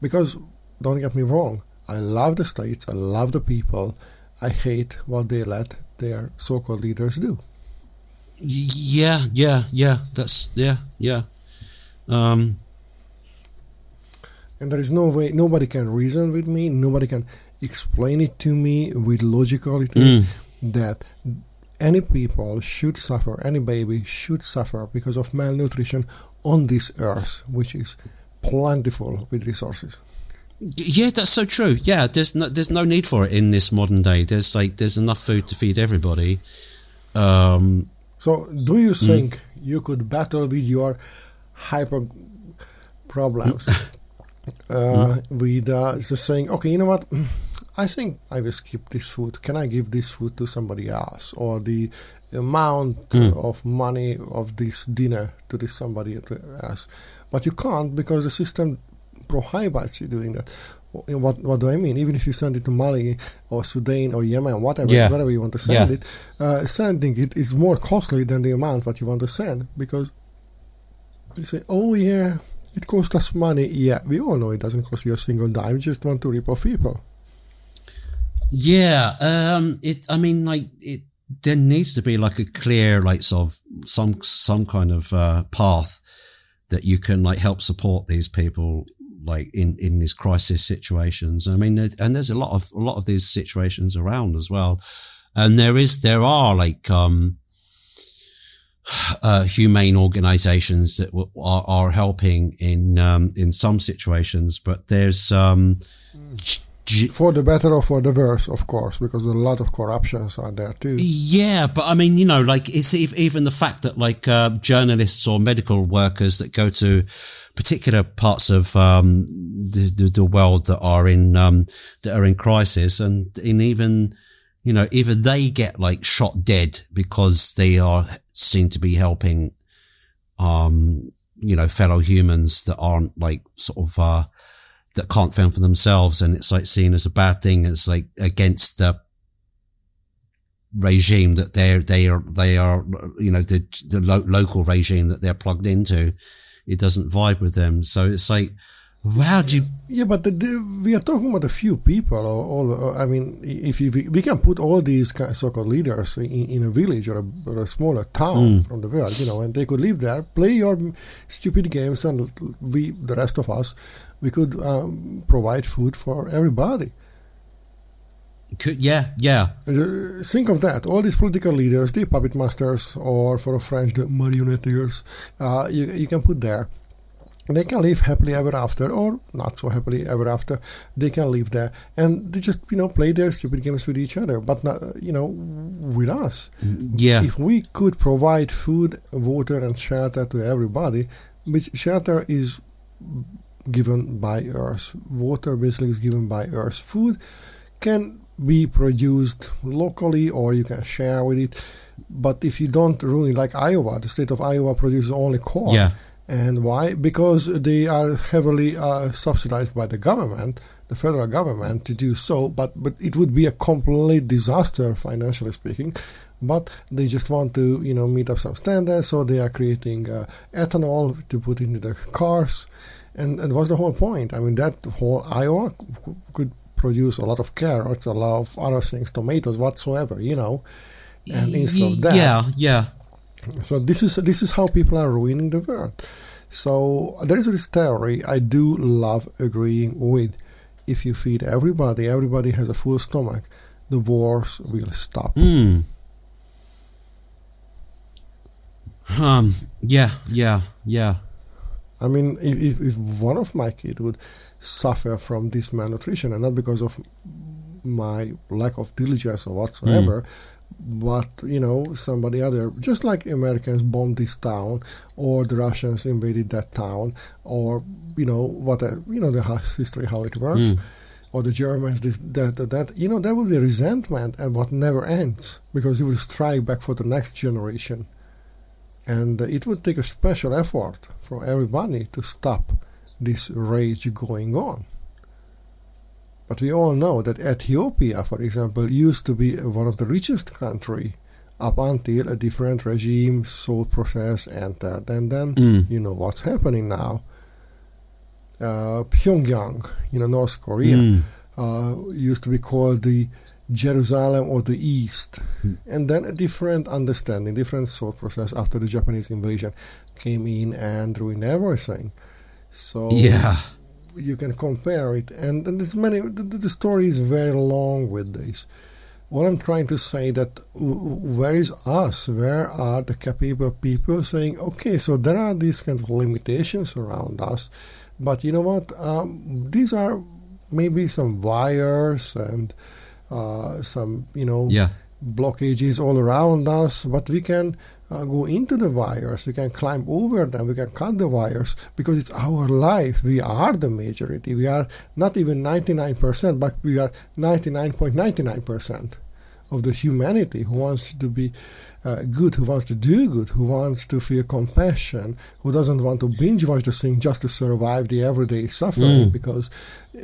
Because don't get me wrong, I love the states, I love the people, I hate what they let their so-called leaders do. Yeah, yeah, yeah. That's yeah, yeah. Um, And there is no way, nobody can reason with me, nobody can explain it to me with logicality mm, that any people should suffer, any baby should suffer because of malnutrition on this earth, which is plentiful with resources. Yeah, that's so true. Yeah, there's no there's no need for it in this modern day. There's like there's enough food to feed everybody. Um, So, do you think you could battle with your hyper problems uh, with uh, just saying, okay, you know what? I think I will skip this food. Can I give this food to somebody else? Or the amount Mm. of money of this dinner to this somebody else? But you can't because the system prohibits you doing that. What what do I mean? Even if you send it to Mali or Sudan or Yemen, whatever, Yeah. wherever you want to send Yeah. it, uh, sending it is more costly than the amount that you want to send because you say, oh yeah, it costs us money. Yeah, we all know it doesn't cost you a single dime. You just want to rip off people. yeah, um, it. I mean, like it. There needs to be like a clear, like sort of some some kind of uh, path that you can like help support these people like in in these crisis situations. I mean, and there's a lot of a lot of these situations around as well, and there is there are like um uh, humane organisations that w- are, are helping in um, in some situations, but there's um, g- g- For the better or for the worse, of course, because a lot of corruptions are there too. yeah, but I mean, you know, like it's ev- even the fact that like uh, journalists or medical workers that go to particular parts of um, the, the the world that are in um, that are in crisis, and in even you know even they get like shot dead because they are seen to be helping um you know fellow humans that aren't like sort of uh that can't fend for themselves. And it's like seen as a bad thing. It's like against the regime that they're they are they are you know the the lo- local regime that they're plugged into it doesn't vibe with them so it's like how do you Yeah, but the, the, we are talking about a few people. Or, all, I mean, if you, we can put all these kind of so-called leaders in, in a village or a, or a smaller town Mm. from the world, you know, and they could live there, play your stupid games, and we, the rest of us, we could um, provide food for everybody. Could yeah yeah Uh, think of that. All these political leaders, the puppet masters, or for a French, the marionnetteurs, uh, you, you can put there. They can live happily ever after, or not so happily ever after. They can live there, and they just you know play their stupid games with each other, but not uh, you know with us. yeah If we could provide food, water, and shelter to everybody, which shelter is given by Earth, water basically is given by Earth, food can be produced locally or you can share with it. But if you don't ruin, like Iowa, the state of Iowa produces only corn. yeah And why? Because they are heavily uh, subsidized by the government, the federal government, to do so. But but it would be a complete disaster financially speaking. But they just want to you know meet up some standards, so they are creating uh, ethanol to put into the cars. And and what's the whole point? I mean that whole Iowa could produce a lot of carrots, a lot of other things, tomatoes, whatsoever, you know. And instead of that, yeah yeah so this is this is how people are ruining the world. So there is this theory I do love agreeing with. If you feed everybody, everybody has a full stomach, the wars will stop. Hmm. Um. Yeah. Yeah. Yeah. I mean, if, if, if one of my kids would suffer from this malnutrition, and not because of my lack of diligence or whatsoever, but you know, somebody other, just like Americans bombed this town, or the Russians invaded that town, or you know what, a, you know the history how it works, Mm. or the Germans this, that, that that you know there will be resentment and what never ends because you will strike back for the next generation. and it would take a special effort from everybody to stop this rage going on. But we all know that Ethiopia, for example, used to be one of the richest country up until a different regime, salt process entered. And then, Mm. you know, what's happening now? Uh, Pyongyang, you know, North Korea, Mm. uh, used to be called the Jerusalem of the East. Hmm. And then a different understanding, different thought process after the Japanese invasion came in and ruined everything. So Yeah. you can compare it, and, and there's many. The, the story is very long with this. What I'm trying to say that where is us? Where are the capable people saying, okay, so there are these kind of limitations around us, but you know what? Um, these are maybe some wires and uh, some, you know, Yeah. blockages all around us, but we can uh, go into the wires, we can climb over them, we can cut the wires because it's our life. We are the majority. We are not even 99%, but we are 99.99% of the humanity who wants to be uh, good, who wants to do good, who wants to feel compassion, who doesn't want to binge watch the thing just to survive the everyday suffering Mm. because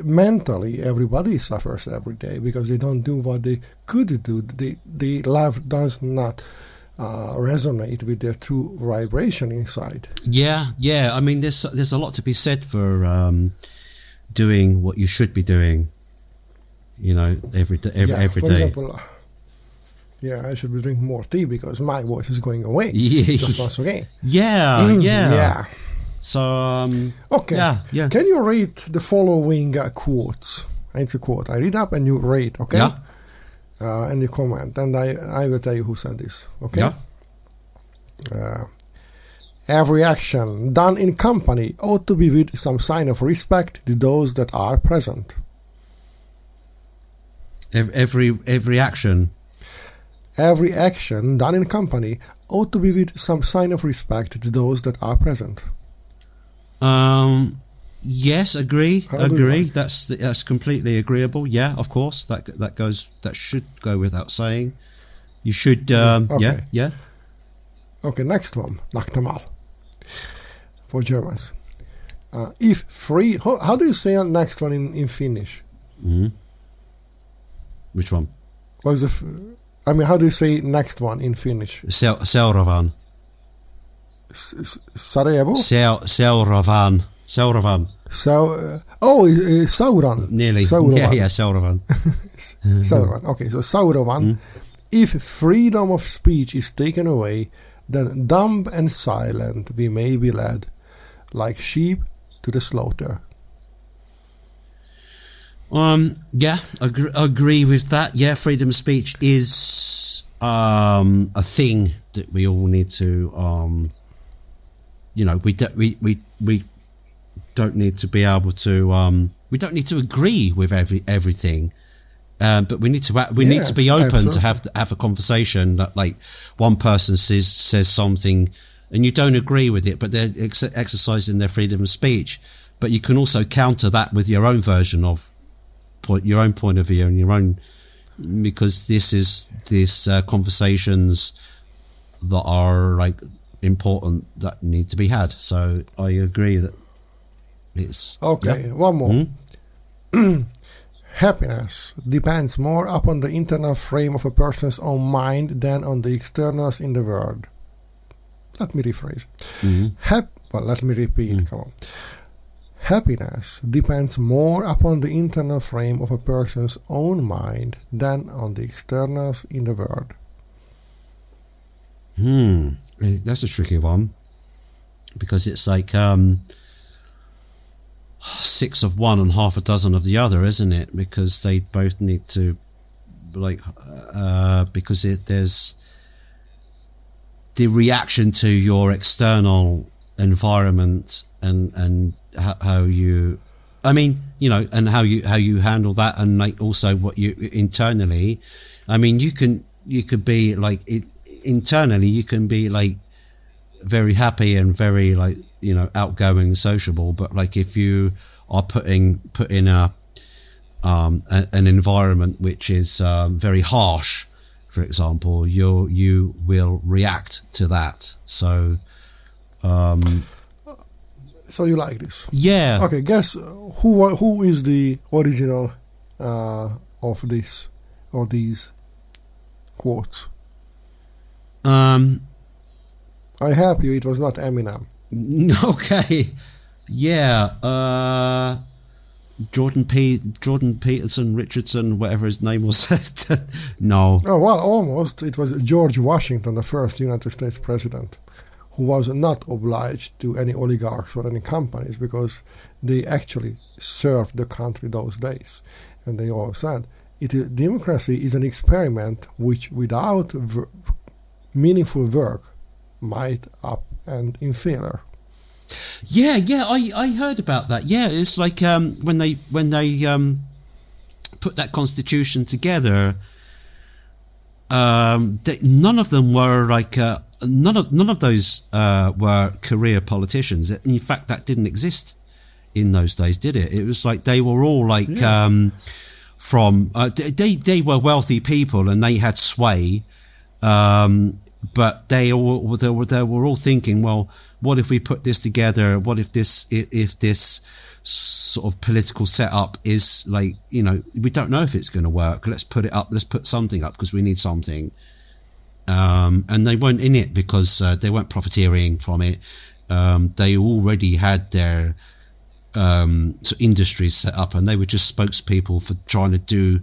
mentally everybody suffers every day because they don't do what they could do. They, the life does not uh, resonate with their true vibration inside. Yeah, yeah. I mean, there's there's a lot to be said for um, doing what you should be doing. You know, every day, every, yeah, every for day. example, uh, yeah, I should be drinking more tea because my voice is going away. Yeah. Just once again. yeah, Mm, yeah, yeah. So, um, Okay. yeah, yeah. Can you read the following uh, quotes? It's a quote. I read up and you read, okay? Yeah. Uh, and you comment, and I, I will tell you who said this, okay? Yeah. Uh, every action done in company ought to be with some sign of respect to those that are present. Every every action. Every action done in company ought to be with some sign of respect to those that are present. Um, yes, agree, agree. That's that's completely agreeable. Yeah, of course. That that goes. That should go without saying. You should. Um, Yeah, Okay. yeah. Okay, next one, Nachtemal, for Germans. Uh, if free, how, how do you say next one in, in Finnish? hmm Which one? What is the? F- I mean, how do you say next one in Finnish? Se- seuravan. S- Sarajevo. Se- seuravan. Seuravan. So, uh, oh, uh, Sauron. Nearly. Sauron. Yeah, yeah. Seuravan. Sauron. Okay, so Sauron. Mm. If freedom of speech is taken away, then dumb and silent we may be led, like sheep to the slaughter. Um, yeah, agree, agree with that. Yeah, freedom of speech is um, a thing that we all need to, um, you know, we we we we don't need to be able to, um, we don't need to agree with every everything, um, but we need to we need to be open to have have a conversation that like one person says says something and you don't agree with it, but they're ex- exercising their freedom of speech. But you can also counter that with your own version of point, your own point of view and your own, because this is this uh, conversations that are like important that need to be had. So I agree that Okay, yeah. one more. Hmm? Happiness depends more upon the internal frame of a person's own mind than on the externals in the world. Let me rephrase. Mhm. Hap- well, let me repeat. Mm. Come on. Happiness depends more upon the internal frame of a person's own mind than on the externals in the world. Hmm, Eh, that's a tricky one because it's like um, six of one and half a dozen of the other, isn't it? Because they both need to, like, uh, because it, there's the reaction to your external environment and and how, you, I mean, you know, and how you how you handle that, and like also what you internally. I mean, you can you could be like it, internally, you can be like very happy and very like you know outgoing sociable but like if you are putting put in a um a, an environment which is um, very harsh for example, you you will react to that. So, um, So you like this? yeah, Okay, guess who who is the original uh, of this or these quotes? um, I help you. It was not Eminem. okay, yeah, uh, Jordan P. Jordan Peterson Richardson, whatever his name was. no, Oh well, almost. It was George Washington, the first United States president, who was not obliged to any oligarchs or any companies because they actually served the country those days, and they all said, "It is, democracy is an experiment which, without ver- meaningful work, might up end in failure." Yeah, yeah, I, I heard about that. Yeah, it's like um, when they when they um, put that constitution together. Um, they, none of them were like uh, none of none of those uh, were career politicians. In fact, that didn't exist in those days, did it? It was like they were all like Yeah. um, from uh, they they were wealthy people and they had sway, um, but they all they were they were all thinking, well, what if we put this together? What if this if, this sort of political setup is like you know we don't know if it's going to work. Let's put it up. Let's put something up because we need something. Um, and they weren't in it because uh, they weren't profiteering from it. Um, they already had their um, of industries set up, and they were just spokespeople for trying to do,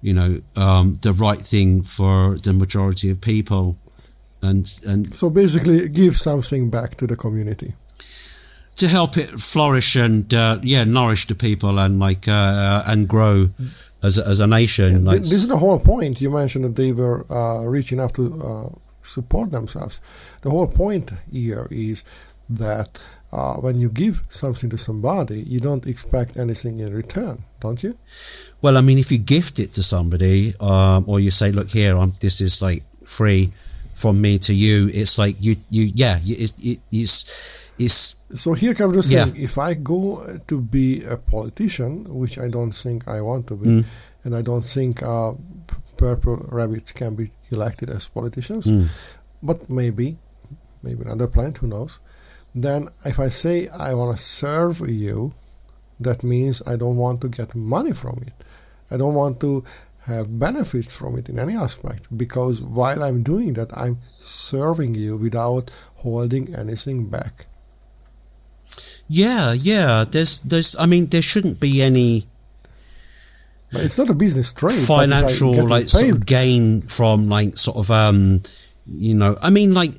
you know, um, the right thing for the majority of people, and and So basically, give something back to the community. to help it flourish and uh, yeah, nourish the people and like uh, and grow as a, as a nation. Th- like, this is the whole point. You mentioned that they were uh, rich enough to uh, support themselves. The whole point here is that uh, when you give something to somebody, you don't expect anything in return, don't you? Well, I mean, if you gift it to somebody, um, or you say, "Look here, I'm, this is like free from me to you," it's like you, you, yeah, it, it, it's, it's, So here comes the Yeah. thing: if I go to be a politician, which I don't think I want to be, Mm. and I don't think uh, purple rabbits can be elected as politicians, mm, but maybe, maybe another plant, who knows? Then if I say I want to serve you, that means I don't want to get money from it. I don't want to have benefits from it in any aspect because while I'm doing that, I'm serving you without holding anything back. yeah, yeah. There's, there's, I mean, there shouldn't be any But it's not a business trade. but if I financial get like sort of gain from like sort of, um, you know, I mean, like,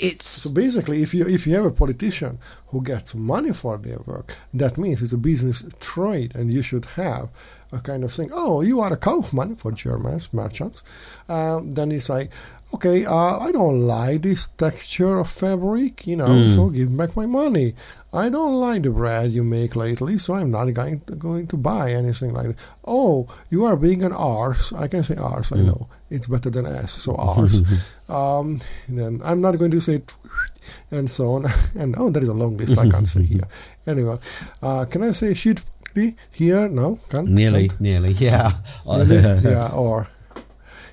it's So basically, if you if you have a politician who gets money for their work, that means it's a business trade, and you should have a kind of thing. Oh, you are a Kaufmann for Germans merchants. Um, then it's like, okay, uh, I don't like this texture of fabric, you know, Mm. so give back my money. I don't like the bread you make lately, so I'm not going to, going to buy anything like that. Oh, you are being an arse. I can say arse. I Mm. know it's better than ass, so arse. um, then I'm not going to say it and so on. and oh, there is a long list I can't say here. Anyway, uh, can I say shit here? No, can't. nearly, can't? nearly, yeah. Really? yeah, or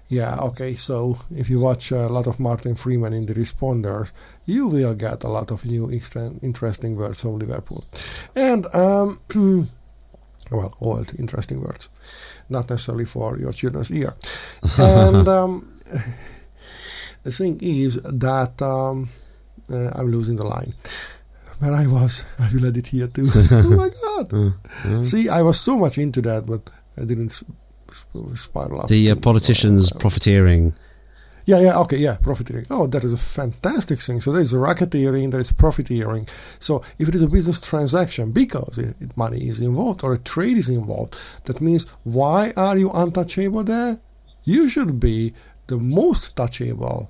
yeah, okay. So if you watch a lot of Martin Freeman in the Responders, you will get a lot of new interesting words from Liverpool, and um, well, old interesting words, not necessarily for your children's ear. and um, the thing is that um, uh, I'm losing the line. Where I was, I will edit here too. oh my god! Mm. See, I was so much into that, but I didn't s- s- spiral up. The uh, politicians uh, profiteering. yeah, yeah, okay, yeah, profiteering. Oh, that is a fantastic thing. So there is racketeering, there is profiteering. So if it is a business transaction, because it, it- money is involved or a trade is involved, that means why are you untouchable there? You should be the most touchable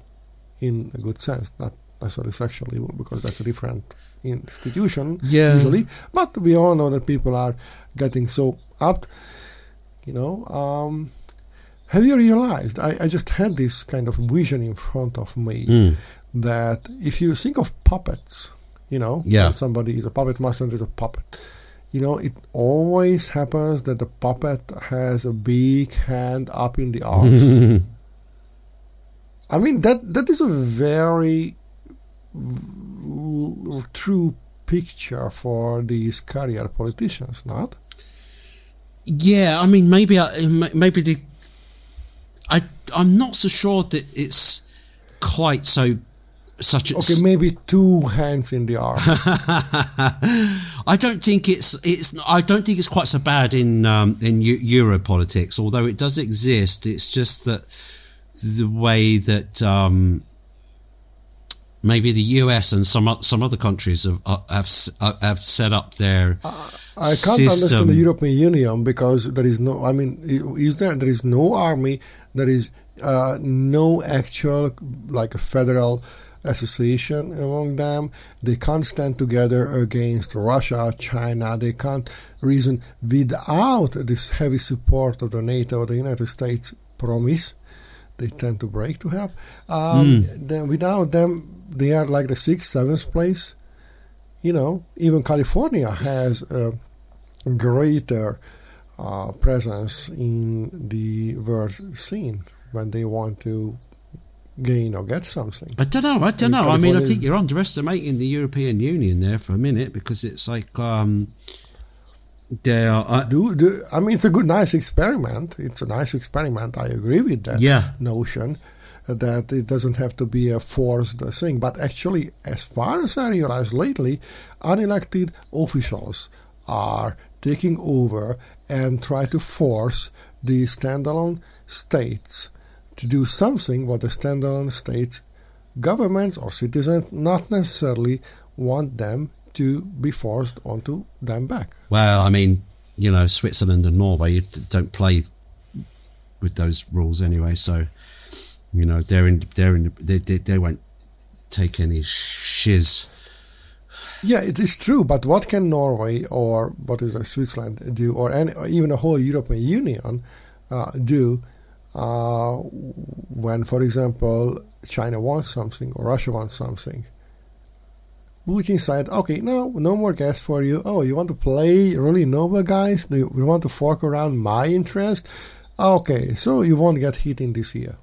in a good sense, not necessarily sexually, because that's a different institution Yeah. usually. But we all know that people are getting so up, you know. Um, have you realized? I, I just had this kind of vision in front of me Mm. that if you think of puppets, you know, Yeah. somebody is a puppet master and is a puppet. You know, it always happens that the puppet has a big hand up in the arms. I mean that that is a very true picture for these career politicians, not? Yeah, I mean, maybe I, maybe the I I'm not so sure that it's quite so such a Okay, maybe two hands in the arm. I don't think it's it's I don't think it's quite so bad in um, in Eu- Euro politics, although it does exist. It's just that the way that um, maybe the US and some some other countries have uh, have uh, have set up their I can't understand the European Union because there is no. I mean, is there? There is no army. There is uh, no actual like a federal association among them. They can't stand together against Russia, China. They can't reason without this heavy support of the NATO, or the United States promise. They tend to break to help. Um, Then without them, they are like the sixth, seventh place you know, even California has a greater uh, presence in the world scene when they want to gain or get something. I don't know. I don't In know. I mean, I think you're underestimating the European Union there for a minute because it's like um, they are. I, Do, do I mean it's a good, nice experiment. It's a nice experiment. I agree with that yeah, notion that it doesn't have to be a forced thing. But actually, as far as I realize lately, unelected officials are taking over and try to force the standalone states to do something what the standalone states governments or citizens not necessarily want them to be forced onto them back. Well, I mean, you know, Switzerland and Norway don't play with those rules anyway. So, you know, they're in. They're in. They they, they won't take any shiz. Yeah, it is true, but what can Norway or what is it, Switzerland do, or, any, or even the whole European Union uh, do uh, when, for example, China wants something or Russia wants something? Putin said, "Okay, no, no more gas for you. Oh, you want to play really noble guys? Do you, want to fork around my interest? Okay, so you won't get heat in this year.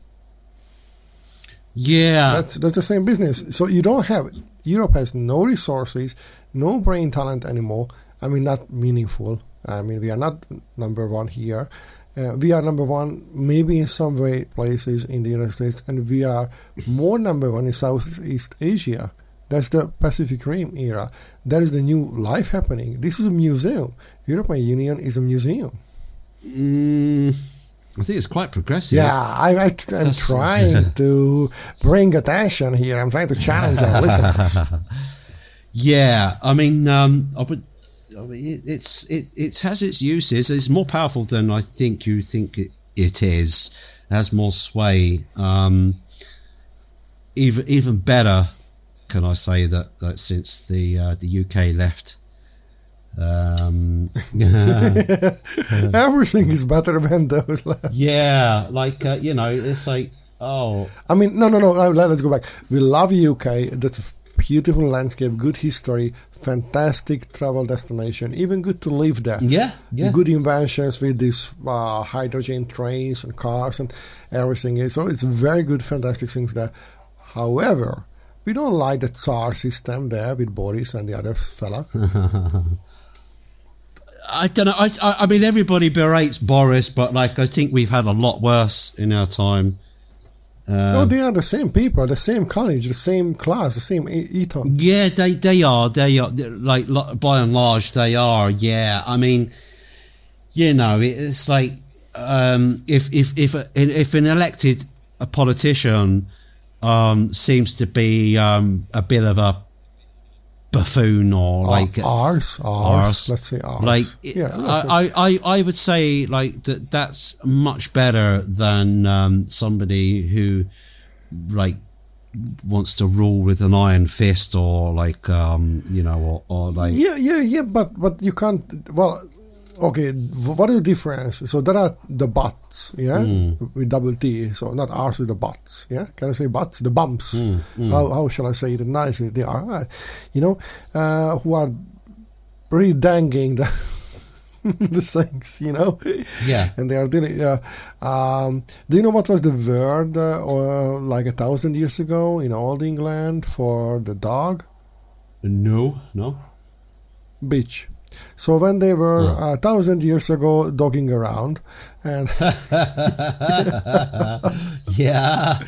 Yeah, That's that's the same business. So you don't have Europe has no resources, no brain talent anymore. I mean, not meaningful. I mean, we are not number one here. Uh, we are number one, maybe in some way places in the United States, and we are more number one in Southeast Asia. That's the Pacific Rim era. That is the new life happening. This is a museum. European Union is a museum. mm, I think it's quite progressive. Yeah, I, I, I'm trying to bring attention here. I'm trying to challenge our listeners. Yeah, I mean, um, I would. I mean, it, it's it it has its uses. It's more powerful than I think you think it, it is. It has more sway. Um, even even better, can I say that, that since the uh, the UK left. Um, Everything is better than those. yeah, like uh, you know, it's like oh I mean, no, no, no. no, let- Let's go back. We love UK. That's a beautiful landscape, good history, fantastic travel destination. Even good to live there. yeah yeah Good inventions with these uh, hydrogen trains and cars and everything. So it's very good, fantastic things there. However, we don't like the Tsar system there with Boris and the other fella. I don't know. I, I I mean, everybody berates Boris, but like I think we've had a lot worse in our time. no, Um, they are the same people, the same college, the same class, the same Eton. yeah, they they are. They are like by and large they are. Yeah, I mean, you know, it's like um, if if if if an elected a politician um, seems to be um, a bit of a buffoon or like ours, ours. let's say ours. like yeah, I, I, I, I would say like that that's much better than um, somebody who like wants to rule with an iron fist or like um you know or, or like Yeah, yeah, yeah, but but you can't. Well, okay. What is the difference? So there are the bots, yeah, with double T. So not ours with the bots, yeah. Can I say bots? The bumps. How how shall I say it nicely? They are, uh, you know, uh, who are really dangling the the things, you know. Yeah. And they are doing. Uh, um, do you know what was the word uh, or like a thousand years ago in old England for the dog? No, no. Bitch. So when they were a thousand years ago dogging around, and yeah.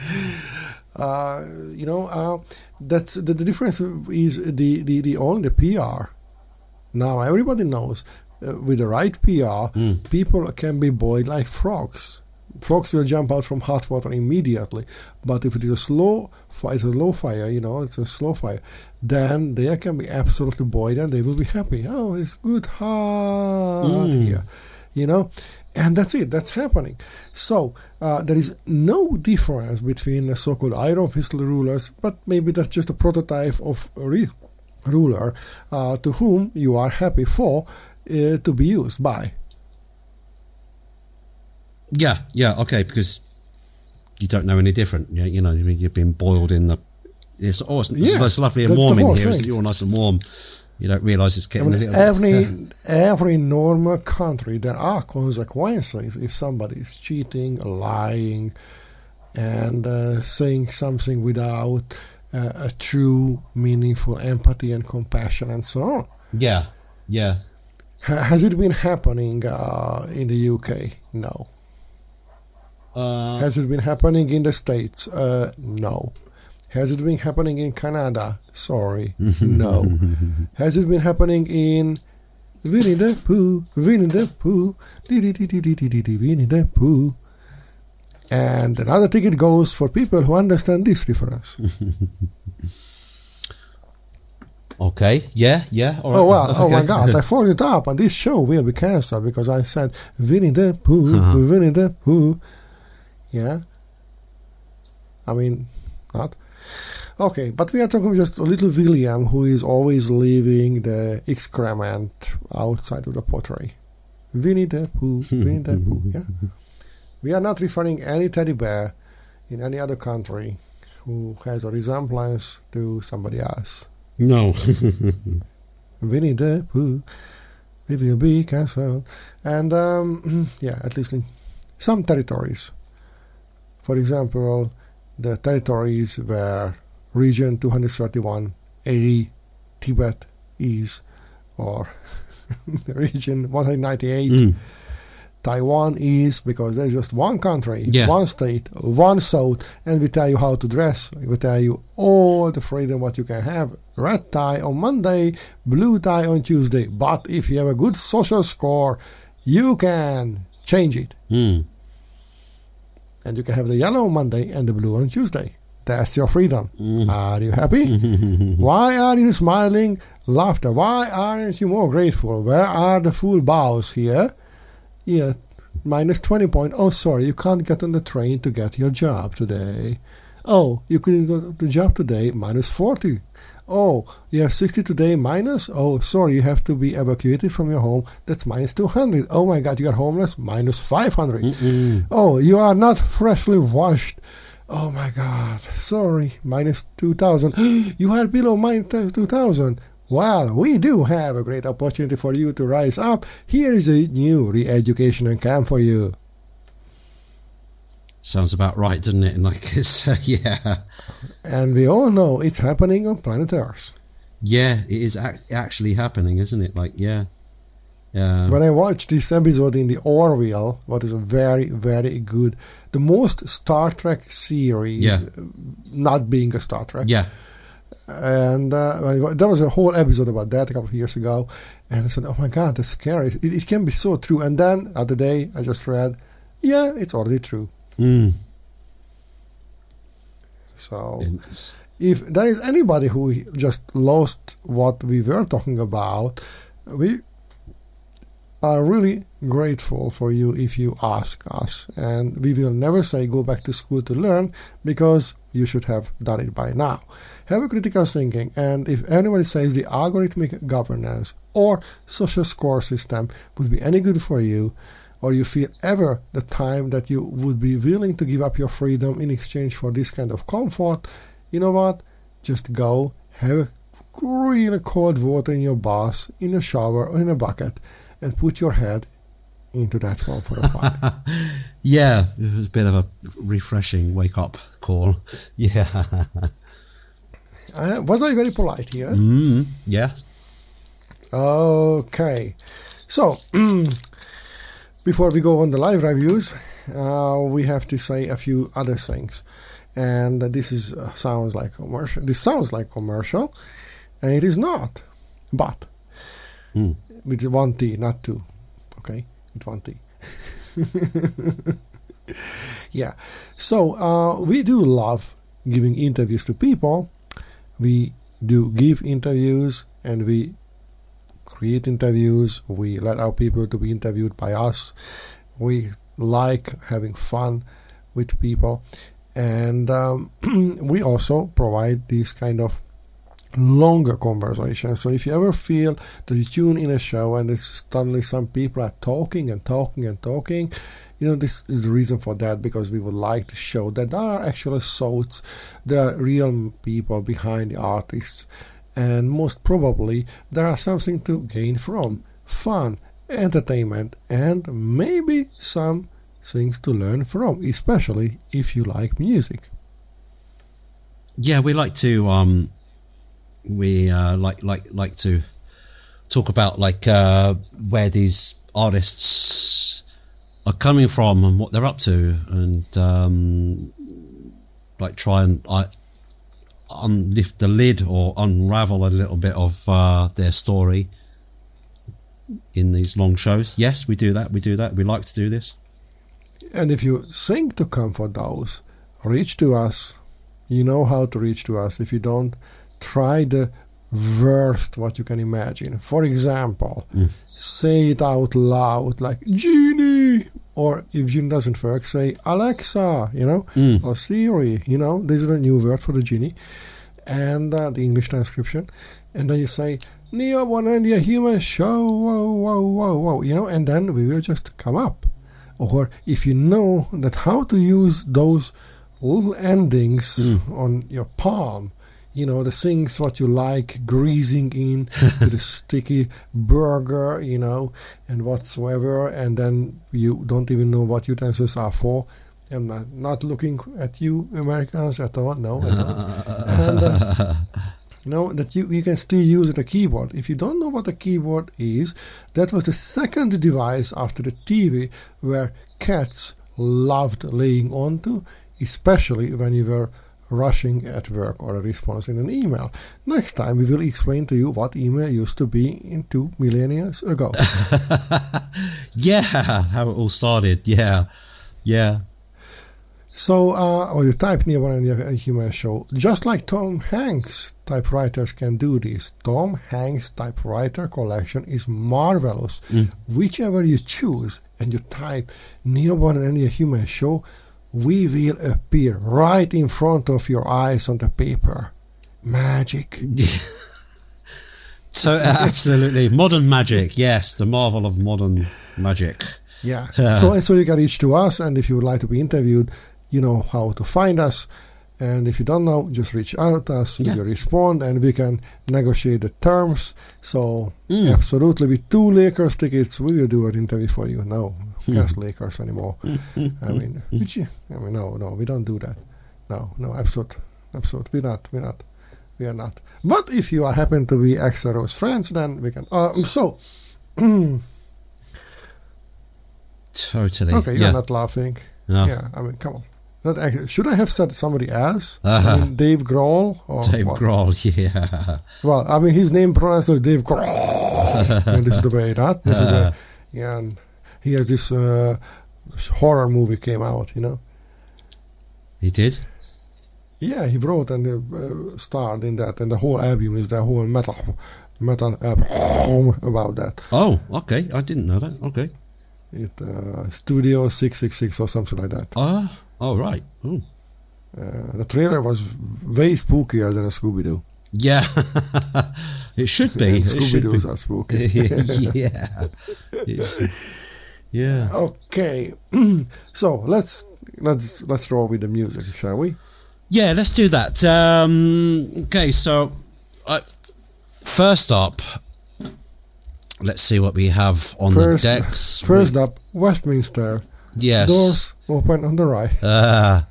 uh, you know, uh, that's the, the difference is the, the, the only the PR. Now everybody knows uh, with the right PR, Mm. people can be boiled like frogs. Frogs will jump out from hot water immediately, but if it is a slow fire, it's a low fire, you know, it's a slow fire, then they can be absolutely boiled and they will be happy. Oh, it's good hot Mm. here, you know, and that's it. That's happening. So uh, there is no difference between the so-called iron fist rulers, but maybe that's just a prototype of a ruler uh, to whom you are happy for uh, to be used by. Yeah, yeah, okay, because you don't know any different. You, you know, you've been boiled in the. It's, oh, it's, Yeah, it's lovely and warm in here. Isn't it? You're all nice and warm. You don't realise it's I getting mean, a little every every normal country there are consequences if somebody is cheating, lying, and uh, saying something without uh, a true, meaningful empathy and compassion and so on. Yeah, yeah. Has it been happening uh, in the UK? No. Uh, Has it been happening in the States? Uh, no. Has it been happening in Canada? Sorry, no. Has it been happening in Winnie the Pooh, Winnie the Pooh, Winnie the Pooh? And another ticket goes for people who understand this reference. Okay. Yeah. Yeah. Oh wow! Okay. Oh my God! I fucked it up, and this show will be cancelled because I said Winnie the Pooh, uh-huh. Winnie the Pooh. Yeah. I mean, not. Okay, but we are talking just a little William who is always leaving the excrement outside of the pottery. Winnie the Pooh, Winnie the Pooh. Yeah. We are not referring any teddy bear in any other country who has a resemblance to somebody else. No. Winnie the Pooh, we will be cancelled. And um, yeah, at least in some territories. For example, the territories where region 231A Tibet is, or the region 198 Mm. Taiwan is because there's just one country, Yeah. one state, one south, and we tell you how to dress. We tell you all the freedom what you can have. Red tie on Monday, blue tie on Tuesday. But if you have a good social score, you can change it. Mm. And you can have the yellow on Monday and the blue on Tuesday. That's your freedom. Mm. Are you happy? Why are you smiling? Laughter. Why aren't you more grateful? Where are the full bows here? Yeah, minus 20 point. Oh, sorry, you can't get on the train to get your job today. Oh, you couldn't go to the job today. Minus 40. Oh, you have 60 today minus? Oh, sorry, you have to be evacuated from your home. That's minus 200. Oh my God, you are homeless? Minus 500. Mm-mm. Oh, you are not freshly washed. Oh my God, sorry, minus 2000. you are below minus 2000. Well, we do have a great opportunity for you to rise up. Here is a new re education camp for you. Sounds about right, doesn't it? And like it's uh, yeah, And we all know it's happening on planet Earth. yeah, it is ac- actually happening, isn't it? Like yeah, yeah. When I watched this episode in the Orville, what is a very, very good, the most Star Trek series, Yeah. uh, not being a Star Trek. yeah, and uh, there was a whole episode about that a couple of years ago and i said oh my god that's scary it, it can be so true and then other day i just read yeah it's already true mm. so if there is anybody who just lost what we were talking about we are really grateful for you if you ask us. And we will never say go back to school to learn because you should have done it by now. Have a critical thinking. And if anybody says the algorithmic governance or social score system would be any good for you or you feel ever the time that you would be willing to give up your freedom in exchange for this kind of comfort you know what just go have a really cold water in your bath in a shower or in a bucket and put your head into that one for a while. yeah, it was a bit of a refreshing wake up call. Yeah. Uh, was I very polite here? Mm, yeah. Okay. So, before we go on the live reviews, uh, we have to say a few other things. And this is uh, sounds like commercial. This sounds like commercial, and it is not. But Mm. with one T, not two. Okay, with one T. yeah. So uh, we do love giving interviews to people. We do give interviews, and we create interviews. We let our people to be interviewed by us. We like having fun with people, and um, we also provide these kind of longer conversations. So if you ever feel that you tune in a show and suddenly some people are talking and talking and talking, you know this is the reason for that because we would like to show that there are actual souls, there are real people behind the artists, and most probably there are something to gain from fun, entertainment, and maybe some things to learn from, especially if you like music. Yeah, we like to um we uh, like like like to talk about like uh, where these artists are coming from and what they're up to, and um, like try and I unlift the lid or unravel a little bit of uh, their story in these long shows. Yes, we do that. We do that. We like to do this. And if you think to come for those, reach to us. You know how to reach to us. If you don't, try the worst what you can imagine. For example, Mm. say it out loud like Genie, or if Genie doesn't work, say Alexa, you know, Mm. or Siri, you know, this is a new word for the Genie, and uh, the English transcription. And then you say, Neo One and the Human Show, whoa, whoa, whoa, whoa, you know, and then we will just come up. Or if you know that how to use those little endings Mm. on your palm, you know, the things what you like greasing in to the sticky burger, you know, and whatsoever, and then you don't even know what utensils are for. I'm not, not looking at you Americans at all, no. At all. and, uh, no, that you, you can still use the keyboard. If you don't know what a keyboard is, that was the second device after the TV where cats loved laying onto, especially when you were rushing at work or a response in an email. Next time we will explain to you what email used to be in two millennia ago. Yeah, how it all started. Yeah, yeah. So, uh, or you type near one in the human show, just like Tom Hanks typewriters can do this. Tom Hanks typewriter collection is marvelous. Mm. Whichever you choose and you type near one in the human show, we will appear right in front of your eyes on the paper. Magic. So absolutely modern magic. Yes, the marvel of modern magic. Yeah. so and so you can reach to us, and if you would like to be interviewed, you know how to find us. And if you don't know, just reach out to us. Yeah. We will respond, and we can negotiate the terms. So Mm. absolutely, with two Lakers tickets, we will do an interview for you. No, who Hmm. Lakers anymore? I mean, which I mean, no, no, we don't do that. No, no, absolute, absolute. We're not, we're not, we are not. But if you are happen to be Axeros friends, then we can. Uh, so, Totally. okay, you're yeah. not laughing. No. Yeah, I mean, come on. Not actually, should I have said somebody else? Uh-huh. I mean, Dave Grohl? Or Dave what? Grohl. Yeah. Well, I mean, his name pronounced as Dave Grohl. and this is the way that. This is the, yeah, and he has this uh, horror movie came out, you know. He did. Yeah, he wrote and uh, starred in that, and the whole album is the whole metal metal album about that. Oh, okay. I didn't know that. Okay. It uh, Studio Six Six Six or something like that. Ah. oh, right. Oh. Uh, the trailer was way spookier than a Scooby Doo. Yeah. it should be. Scooby Doo's are spooky. yeah. Yeah. Okay, so let's let's let's roll with the music, shall we? Yeah, let's do that. Um, okay, so uh, first up, let's see what we have on First, the decks. first up, Westminster. yes. Doors open on the right. Uh,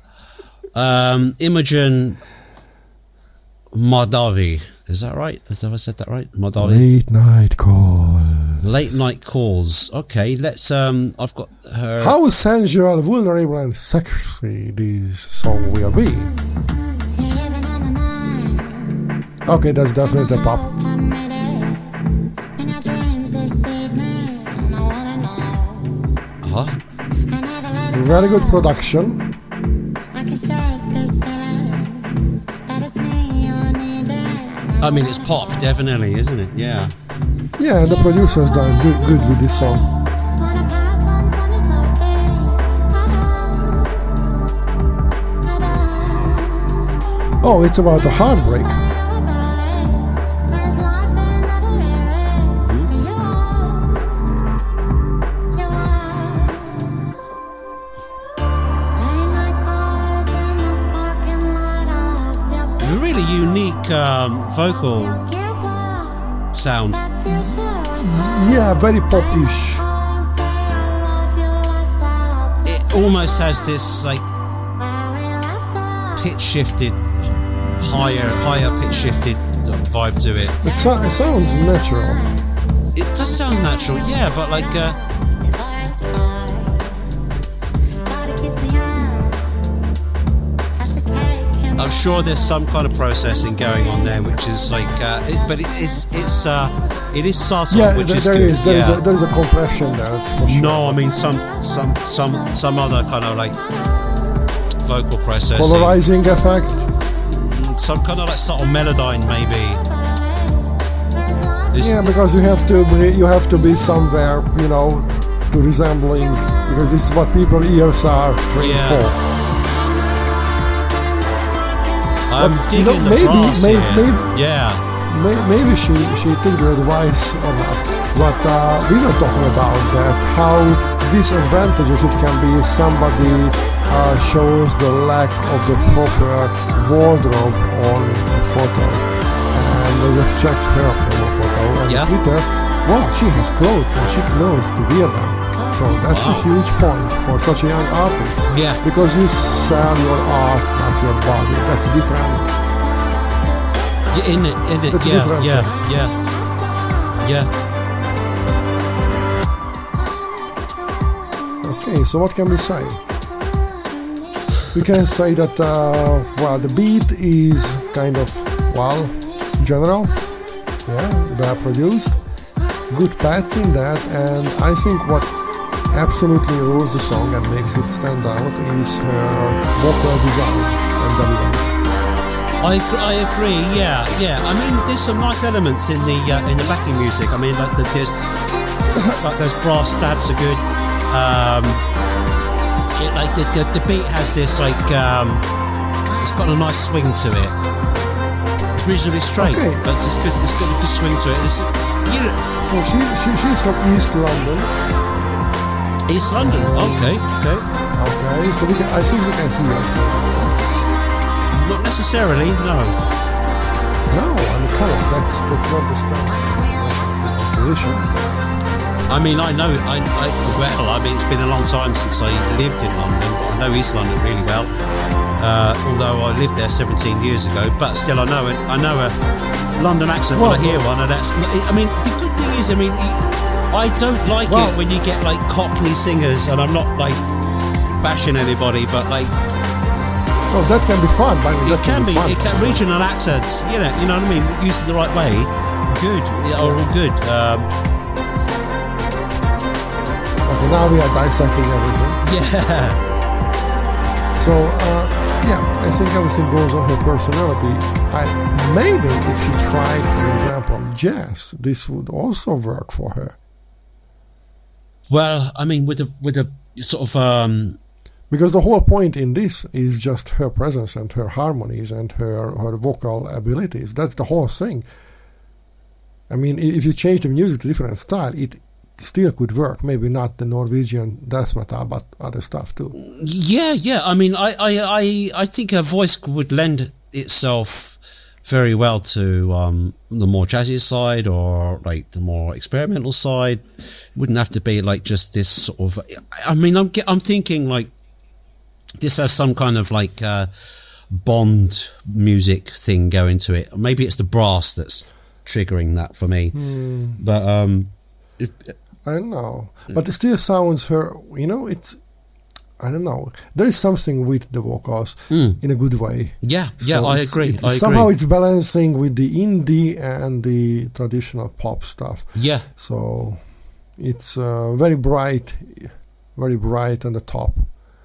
um, Imogen Mardavi. Is that right? Have I said that right? Mardavi. Late night call. Late night calls. Okay, let's. Um, I've got her. How sensual, vulnerable, and sexy this song will be. Okay, that's definitely a pop. Huh? Very good production. I mean, it's pop, definitely, isn't it? Yeah. Yeah, and the producer's done do- good with this song. Oh, it's about a heartbreak. Really unique um, vocal sound. Yeah, very pop-ish. It almost has this like pitch shifted, higher, higher pitch shifted vibe to it. It, so- it sounds natural. It does sound natural, yeah, but like uh, sure there's some kind of processing going on there, which is like, uh, it, but it is it's uh, it is subtle, Yeah, which th- is there good. is there is yeah. a, there is a compression there. For sure. no, I mean some some some some other kind of like vocal processing, polarizing effect. some kind of like subtle melodyne maybe. This- Yeah, because you have to be, you have to be somewhere, you know, to resembling because this is what people ears are trained Yeah. for. I'm But, you know, the maybe- may- maybe- yeah. May- Maybe she she took the advice or not, but uh, we were talking about that how disadvantages it can be if somebody uh, shows the lack of the proper wardrobe on a photo, and they just checked her promo photo and Yeah. Twitter. Well, she has clothes and she knows to wear them. So that's a huge point for such a young artist. Yeah. Because you sell your art, not your body. That's different. Yeah, in it, in it, That's yeah, difference, yeah, yeah, yeah. Okay, so what can we say? We can say that, uh, well, the beat is kind of, well, general, yeah, well produced, good pads in that, and I think what absolutely rules the song and makes it stand out is her vocal design and delivery. I, I agree. Yeah, yeah. I mean, there's some nice elements in the uh, in the backing music. I mean, like the, there's like those brass stabs are good. Um, it, like the, the the beat has this like um, it's got a nice swing to it. It's reasonably straight, Okay. but it's good. It's got a good swing to it. It's, you know, So she, she she's from East London. East London. Okay, okay. Okay, so we can, I think we can hear. Not necessarily. No. No, I mean, come on, that's that's not the pronunciation. I mean, I know, I, I well, I mean, it's been a long time since I lived in London, I know East London really well. Uh, although I lived there 17 years ago, but still, I know it. I know a London accent when I Well, hear one, and that's. I mean, the good thing is, I mean, I don't like Well- it when you get like Cockney singers, and I'm not like bashing anybody, but like Oh, that can be fun. I mean, it that can be, fun. it can regional accents, you know, you know what I mean, used in the right way, good, yeah, are all good. Um, Okay, now we are dissecting everything. yeah. So, uh, yeah, I think everything goes on her personality. I maybe if she tried, for example, jazz, this would also work for her Well, I mean, with a with a sort of um, because the whole point in this is just her presence and her harmonies and her her vocal abilities. That's the whole thing. I mean, if you change the music to different style, it still could work. Maybe not the Norwegian death metal, but other stuff too. yeah, yeah. I mean, I, I, I, I think her voice would lend itself very well to um, the more jazzy side or like the more experimental side. It wouldn't have to be like just this sort of. I mean, I'm I'm thinking like this has some kind of like uh, Bond music thing going to it. Maybe it's the brass that's triggering that for me. Hmm. But um, if, I don't know, but it still sounds her. You know, it's. I don't know. There is something with the vocals Mm. in a good way. yeah, yeah, So I agree. it- I somehow agree. it's balancing with the indie and the traditional pop stuff. Yeah, So it's uh, very bright, very bright on the top.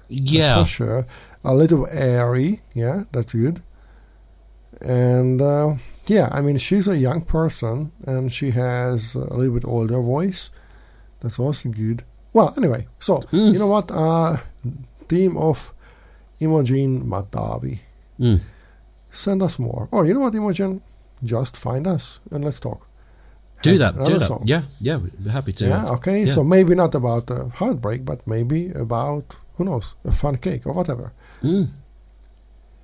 Yeah, for sure. A little airy, yeah, that's good. And uh, yeah, I mean, she's a young person and she has a little bit older voice. That's also good. Well, anyway, so Mm. you know what? Uh, team of Imogen Matavi. Mm. Send us more. Or you know what, Imogen? Just find us and let's talk. do Have that, do that. song. Yeah, yeah, we're happy to. Yeah, okay. Yeah. So maybe not about uh, heartbreak, but maybe about, who knows, a fun cake or whatever. Mm.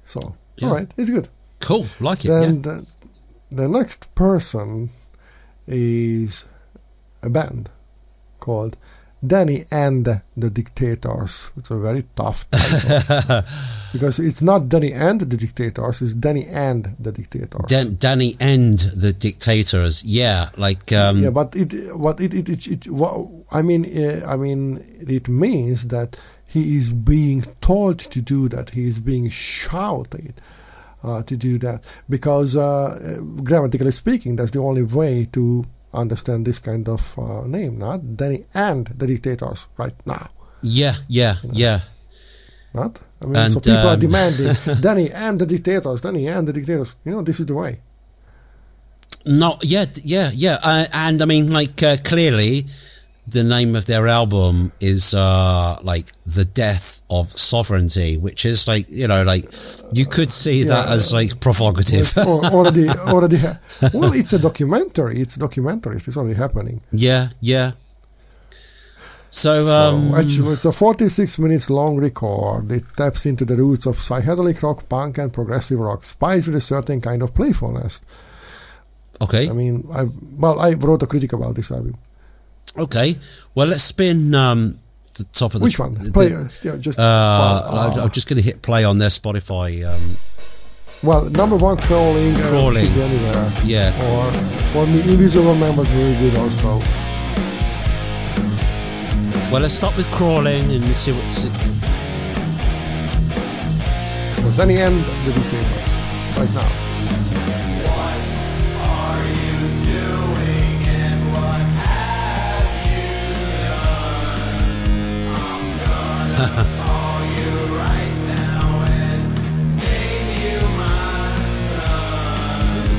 So, Yeah. all right, it's good. Cool, like it. then yeah. the, the next person is a band called Danny and the Dictators. It's a very tough title because it's not Danny and the Dictators, it's Danny and the Dictators. Dan- Danny and the dictators. Yeah, like um, yeah, but it what it it, it, it what, I mean uh, I mean it means that he is being told to do that. He is being shouted uh, to do that because uh, uh, grammatically speaking, that's the only way to understand this kind of uh, name. Not Danny and the dictators right now. yeah, yeah, yeah. Not. I mean, so And, people are um, demanding Danny and the dictators. Danny and the dictators. You know, this is the way. No, yeah, th- yeah, yeah. Uh, and I mean, like, uh, clearly, the name of their album is uh, like the death of sovereignty, which is like, you know, like you could see that Yeah. as like provocative. Already already. Well, it's a documentary. It's a documentary. It's already happening. yeah, yeah. So, So um, actually, it's a 46 minutes long record. It taps into the roots of psychedelic rock, punk, and progressive rock, spiced with a certain kind of playfulness. okay, I mean, I well, I wrote a critic about this album. okay. Well, let's spin um, the top of the. Which one? the- Play, uh, yeah, just uh, uh, I'm just going to hit play on their Spotify. Um, well, number one, crawling, uh, Crawling. anywhere. yeah, Or for me, Invisible Man was very good also. Well, let's start with crawling and see what's. It... So Danny and the Dictators, right now.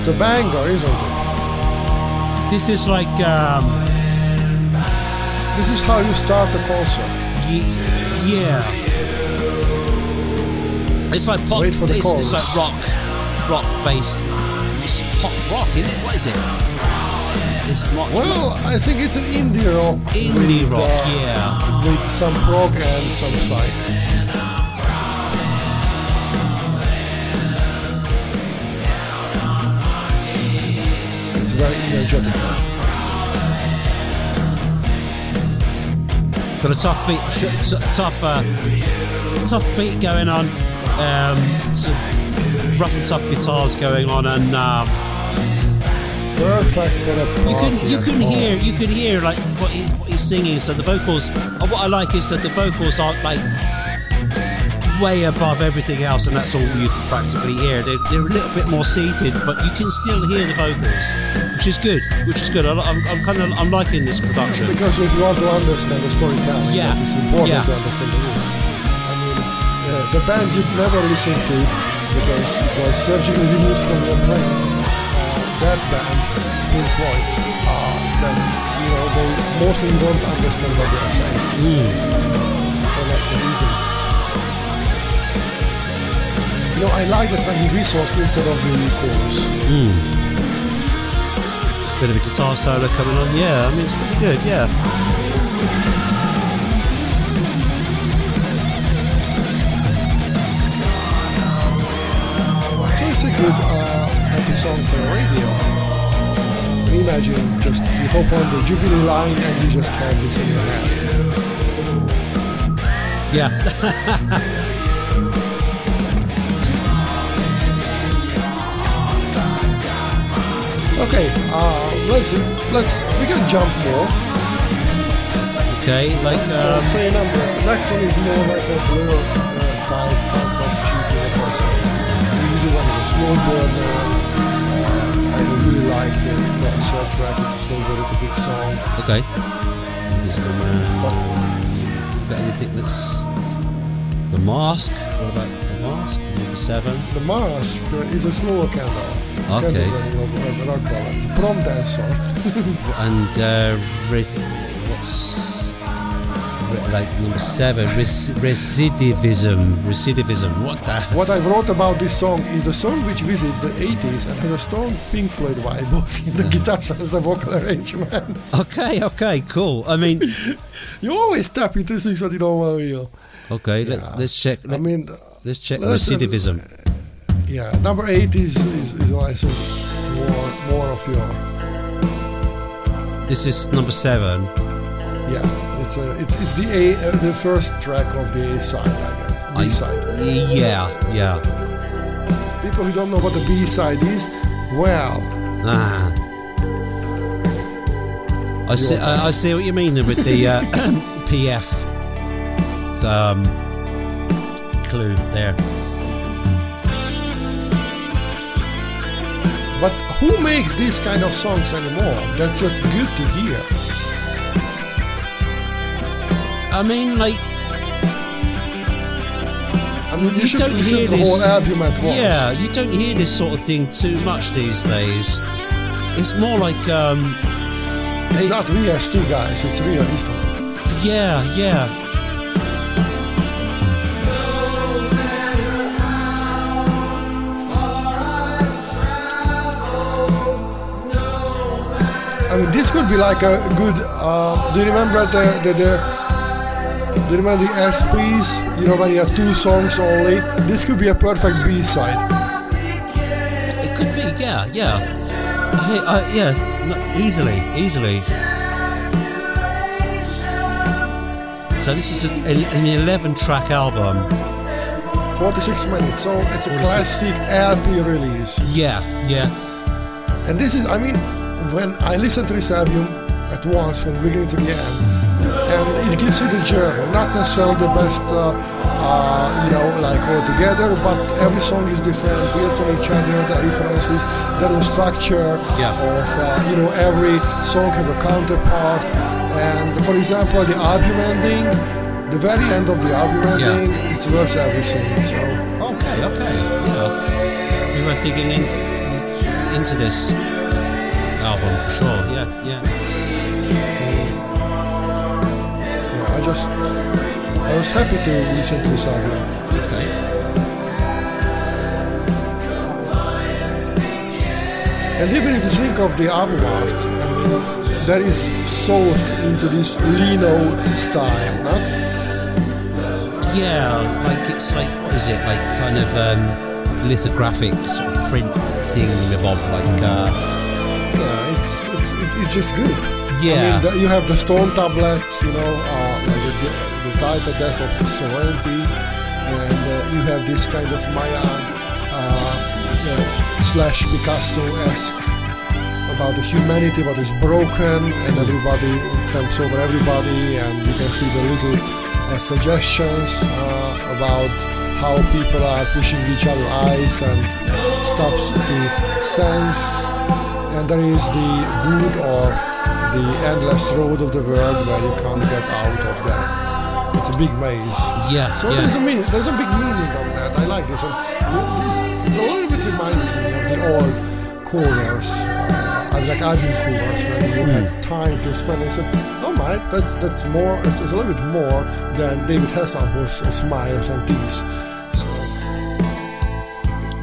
It's a banger, isn't it? This is like, um, This is how you start a concert. y- yeah. It's like pop. Wait for the it's, it's like rock, rock based. It's pop rock, isn't it? What is it? It's rock. Well, I think it's an indie rock. Indie with, rock, uh, yeah. With some prog and some psych. It's very energetic. Got a tough beat, sh- t- tough, uh, tough beat going on. Um, some rough and tough guitars going on, and um, Perfect for a you can you can hear you can hear like what, he, what he's singing. So the vocals, uh, what I like is that the vocals aren't like way above everything else, and that's all you can practically hear. They're, they're a little bit more seated, but you can still hear the vocals, which is good. Which is good. I, I'm, I'm kind of I'm liking this production. Because if you want to understand the storytelling, Yeah. it's important Yeah. to understand the lyrics. I mean, uh, the band you'd never listen to because it was surgically removed from your brain. Uh, that band, Pink Floyd, uh, that you know they mostly don't understand what they are saying, Mm. and that's the reason. You know, I like that when he whistles instead of the chorus. Mm. Bit of a guitar solo coming on. Yeah, I mean it's pretty good. Yeah. So it's a good, uh, happy song for the radio. Imagine just you hop on the Jubilee line and you just have this in your head. Yeah. Okay, uh, let's let's we can jump more. okay, like so um, say a number. Next one is more like a blur uh, type of not of course. The easy one is a slow burner. Uh, I really like the Russell track. It's a slow burn. It's a big song. okay. But Got anything that's the mask? What about the mask? Number seven. the mask is a slower candle. Okay. Candle burning of, of rock ballad. Prom dance song. And uh, what's like number seven? Res- recidivism. Recidivism. What the? What I wrote about this song is the song which visits the 80s and has a strong Pink Floyd vibe both in the guitar as the vocal arrangement. Okay, okay, cool. I mean, You always tap into things that you don't want to feel. okay, Yeah. let, let's check. I Let, mean, us check let's, uh, recidivism. Yeah, number eight is, is, is I think, more, more of your, This is number seven. yeah, it's, a, it's, it's the A, uh, the first track of the A side, I guess. B side. Yeah, yeah. People who don't know what the B side is, well, Ah. I see. I, I see what you mean with the uh, PF um, clue there. Who makes these kind of songs anymore? That's just good to hear. I mean, like, I mean, you, You should don't listen hear to the whole album at once. yeah, you don't hear this sort of thing too much these days. It's more like, um, It's Hey. not VST guys, it's real instrument. yeah, yeah. I mean, this could be like a good. Uh, do you remember the the, the do you remember the SPs? You know when you have two songs only. This could be a perfect B side. It could be, yeah, yeah. I, I, yeah, no, easily, easily. So this is a, an 11 track album. 46 minutes, so it's a classic LP release. Yeah, yeah. And this is, I mean, when I listen to this album at once from the beginning to the end, and it gives you the journey, not necessarily the best, uh, uh, you know, like all together, but every song is different, built on each other, the references, the structure Yeah. of, uh, you know, every song has a counterpart. And for example, the album ending, the very end of the album Yeah. ending, it's worth everything. So. Okay, okay. Yeah. We were digging in into this album for sure. Yeah, yeah. Yeah, I just I was happy to listen to this album. Okay. And even if you think of the album art, I mean, that is into this Lino style, not? Yeah, like it's like what is it? Like kind of um, lithographic sort of print thing of like uh, Yeah, it's it's, it's, just good. I Yeah. mean, the, you have the stone tablets, you know, uh, like the, the title death of sovereignty, and uh, you have this kind of Maya uh, slash Picasso-esque about the humanity what is broken and everybody tramps over everybody and you can see the little uh, suggestions uh, about how people are pushing each other eyes and stops to sense and there is the wood or the endless road of the world where you can't get out of that. It's a big maze. yeah, So there's a yeah. meaning, there's a big meaning of that. I like this, and this, it's a little bit reminds me of the old covers, uh, like album covers, when you had time to spend. I said, "Oh my, that's that's more. It's, it's a little bit more than David Hasselhoff's smiles and teeth." So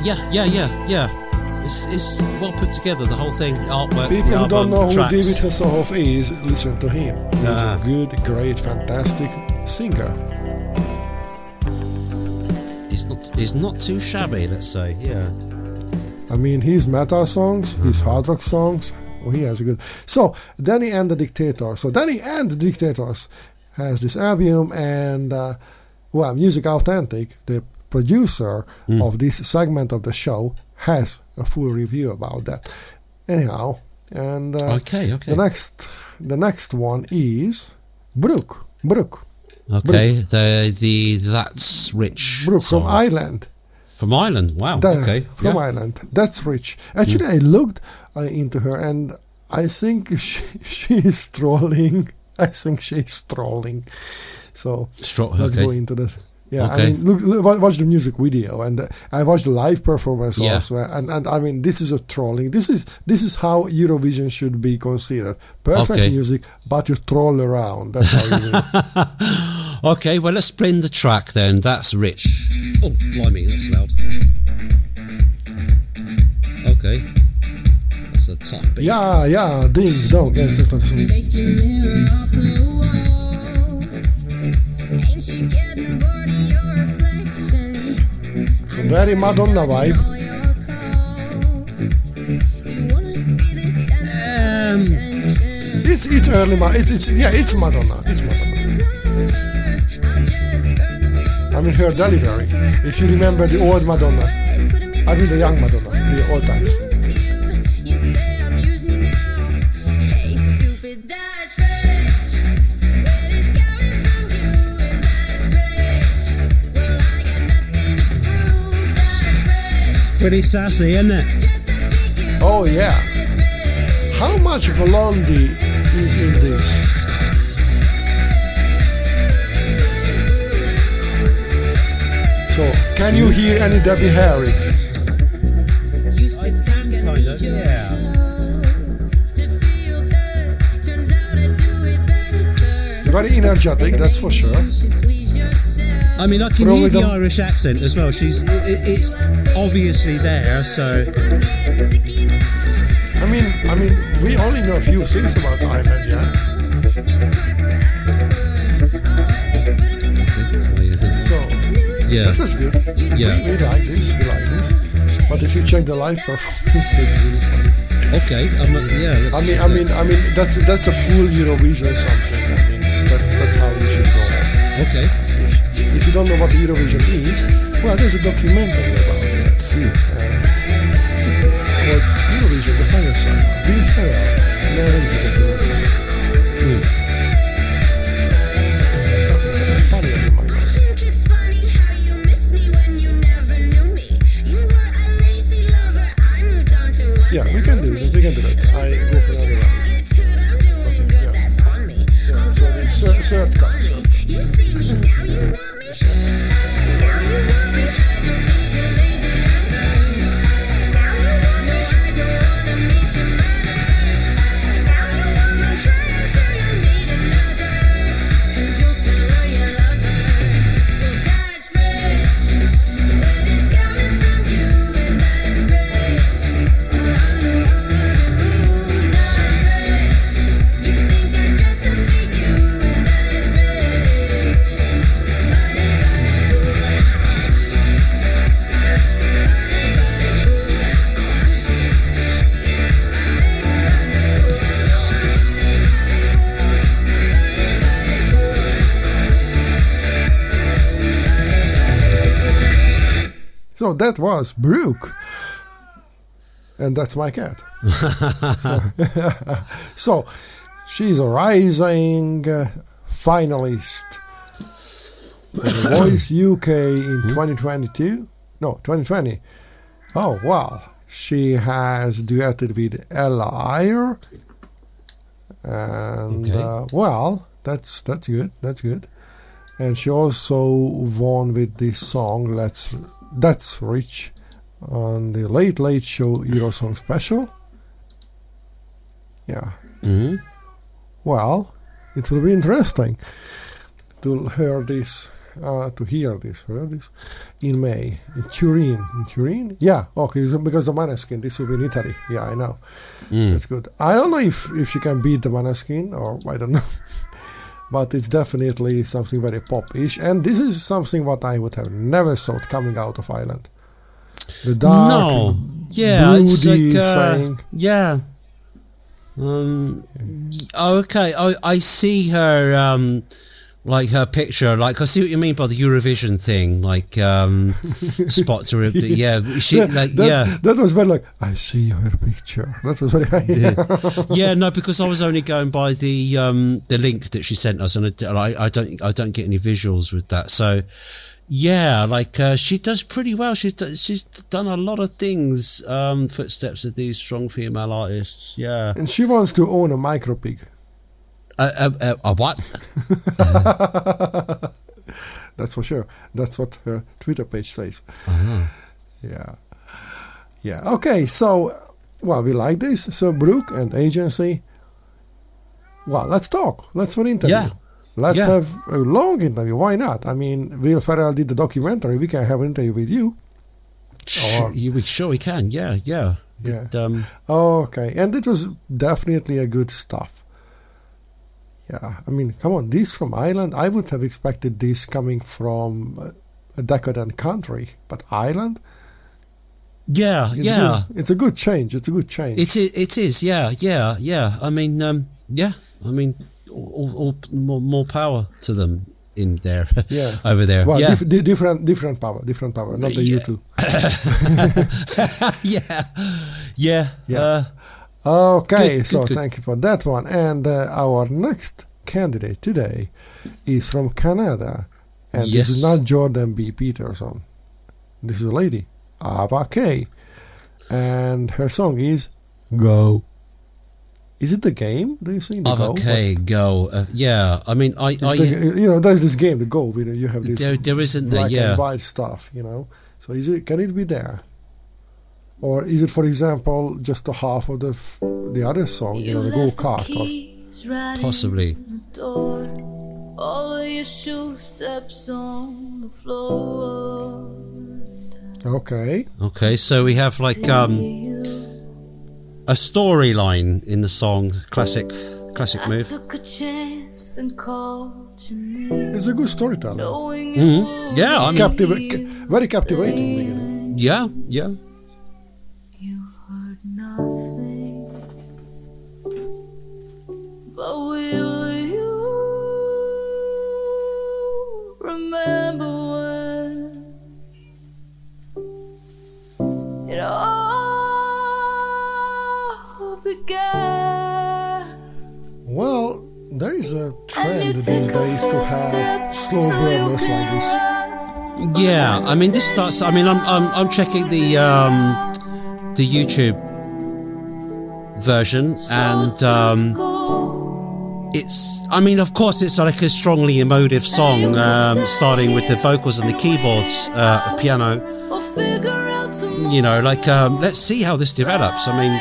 Yeah, yeah, yeah, yeah. It's, it's well put together, the whole thing, artwork, people who don't know who. David Hasselhoff is, listen to him. He's Ah. a good, great, fantastic singer. He's not, he's not too shabby, let's say. Yeah. I mean, his metal songs, his hard rock songs. Oh, he has a good. So Danny and the Dictator. So Danny and the Dictators has this album, and uh, well, Music Authentic, the producer Mm. of this segment of the show, has a full review about that. Anyhow, and uh, Okay, okay. the next, the next one is Brooke. Brooke. Okay, the the that's rich. Brooke from song. Ireland. from Ireland. Wow. The- okay. From yeah. Ireland. That's rich. Actually, I looked uh, into her and I think she, she is trolling. I think she's trolling. So Stro- let's okay. go into the. Yeah, I mean, look, look, watch the music video, and uh, I watched the live performance Yeah. also, and, and I mean, this is a trolling. This is this is how Eurovision should be considered. Perfect Okay. music, but you troll around. That's how you do. Okay, well, let's blend the track then. That's rich. Oh, blimey, that's loud. Okay. That's a tough beat. Yeah, yeah, ding dong. Yes, that's not a song. Take your mirror off the wall. Ain't she getting bored You wanna be the Um. It's it's early, ma- it's it's yeah, it's Madonna. It's Madonna. I'll just burn them all. I mean her delivery. If you remember the old Madonna, I mean the young Madonna, the old times. Pretty sassy, isn't it? Just to make you Oh yeah. How much Blondie is in this? So can you hear any Debbie Harry? used to think I need your love to feel good. Turns out I do. Very energetic, that's for sure. I mean, I can hear the the- Irish accent as well. She's, it, it's obviously there, so. I mean, I mean, we only know a few things about Ireland, yeah. So Yeah. that was good. Yeah. We like this. We like this. But if you check the live performance, that's really funny. Okay, I'm, uh, yeah. I mean, I mean, I mean, that's that's a full Eurovision something. I mean, that's that's how you should go. Okay. Don't know what Eurovision is, well, there's a documentary about that. Um, well, Eurovision, the final song, Bill Ferrell narrates that was Brooke. And that's my cat. so, so, she's a rising uh, finalist for The Voice UK in 2022. No, 2020. Oh, wow. She has duetted with Ella Eyre. And, Okay. uh, well, that's that's good. That's good. And she also won with this song, Let's That's Rich, on the Late Late Show Eurosong Special. Yeah. Mhm. Well, it will be interesting to hear this, uh, to hear this, hear this in May in Turin. In Turin? Yeah. Okay. Because the Maneskin, this will be in Italy. Yeah, I know. Mm. That's good. I don't know if if she can beat the Maneskin or I don't know. But it's definitely something very pop-ish, and this is something what I would have never thought coming out of Ireland. The dark, no, yeah, it's like uh, yeah. Um, okay, I I see her um, like her picture. Like I see what you mean by the Eurovision thing. Like um, spots her. Yeah, she like that, yeah. that was very like I see her picture. That was very Yeah. yeah, no, because I was only going by the um, the link that she sent us, and I, I, I don't I don't get any visuals with that. So, yeah, like uh, she does pretty well. She's do- she's done a lot of things. Um, footsteps of these strong female artists. Yeah, and she wants to own a micro pig. Uh, uh, uh, uh, what? That's for sure. That's what her Twitter page says. Uh-huh. Yeah. Yeah. Okay. So, well, we like this. So, Brooke and agency. Well, let's talk. Let's have an interview. Yeah. Let's Yeah. have a long interview. Why not? I mean, Will Ferrell did the documentary. We can have an interview with you. Or- you, we sure we can. Yeah, yeah. Yeah. Um, Okay. And it was definitely a good stuff. Yeah. I mean, come on. These from Ireland. I would have expected this coming from a- decadent country, but Ireland. yeah, It's yeah. Good. It's a good change. It's a good change. It is. It is. Yeah, yeah, yeah. I mean, um, yeah. I mean, all, all, more, more power to them in there. Yeah. over there. Well, yeah, dif- di- different, different power, different power, not the Yeah. U2. yeah, yeah. Yeah. Uh, Okay, Good, so good, good. thank you for that one. And uh, our next candidate today is from Canada, and this is not Jordan B. Peterson. This is a lady, Ava K, and her song is "Go." Is it the game? Do you sing the Go? okay, go. Uh, yeah, I mean, I, I the- you know, there's this game, the Go. You know, you have this there, there isn't the black yeah. and white stuff, you know. So is it? Can it be there? Or is it, for example, just a half of the f- the other song, you know, the go kart? Or, Possibly. Door. All of your shoe steps on the floor. okay, Okay, so we have like um a storyline in the song, classic, classic I move. took a chance and called it's a good storyteller. Knowing Mhm. Yeah, I mean, Captiva- ca- very captivating beginning. yeah, yeah. It all began? Well, there is a trend you these take days to have slow till you burners like this. Yeah, I mean, this starts. I mean, I'm I'm, I'm checking the um, the YouTube version, and um, it's. I mean, of course, it's like a strongly emotive song, um, starting with the vocals and the keyboards, uh, piano. Or figure out tomorrow You know, like um, let's see how this develops. I mean,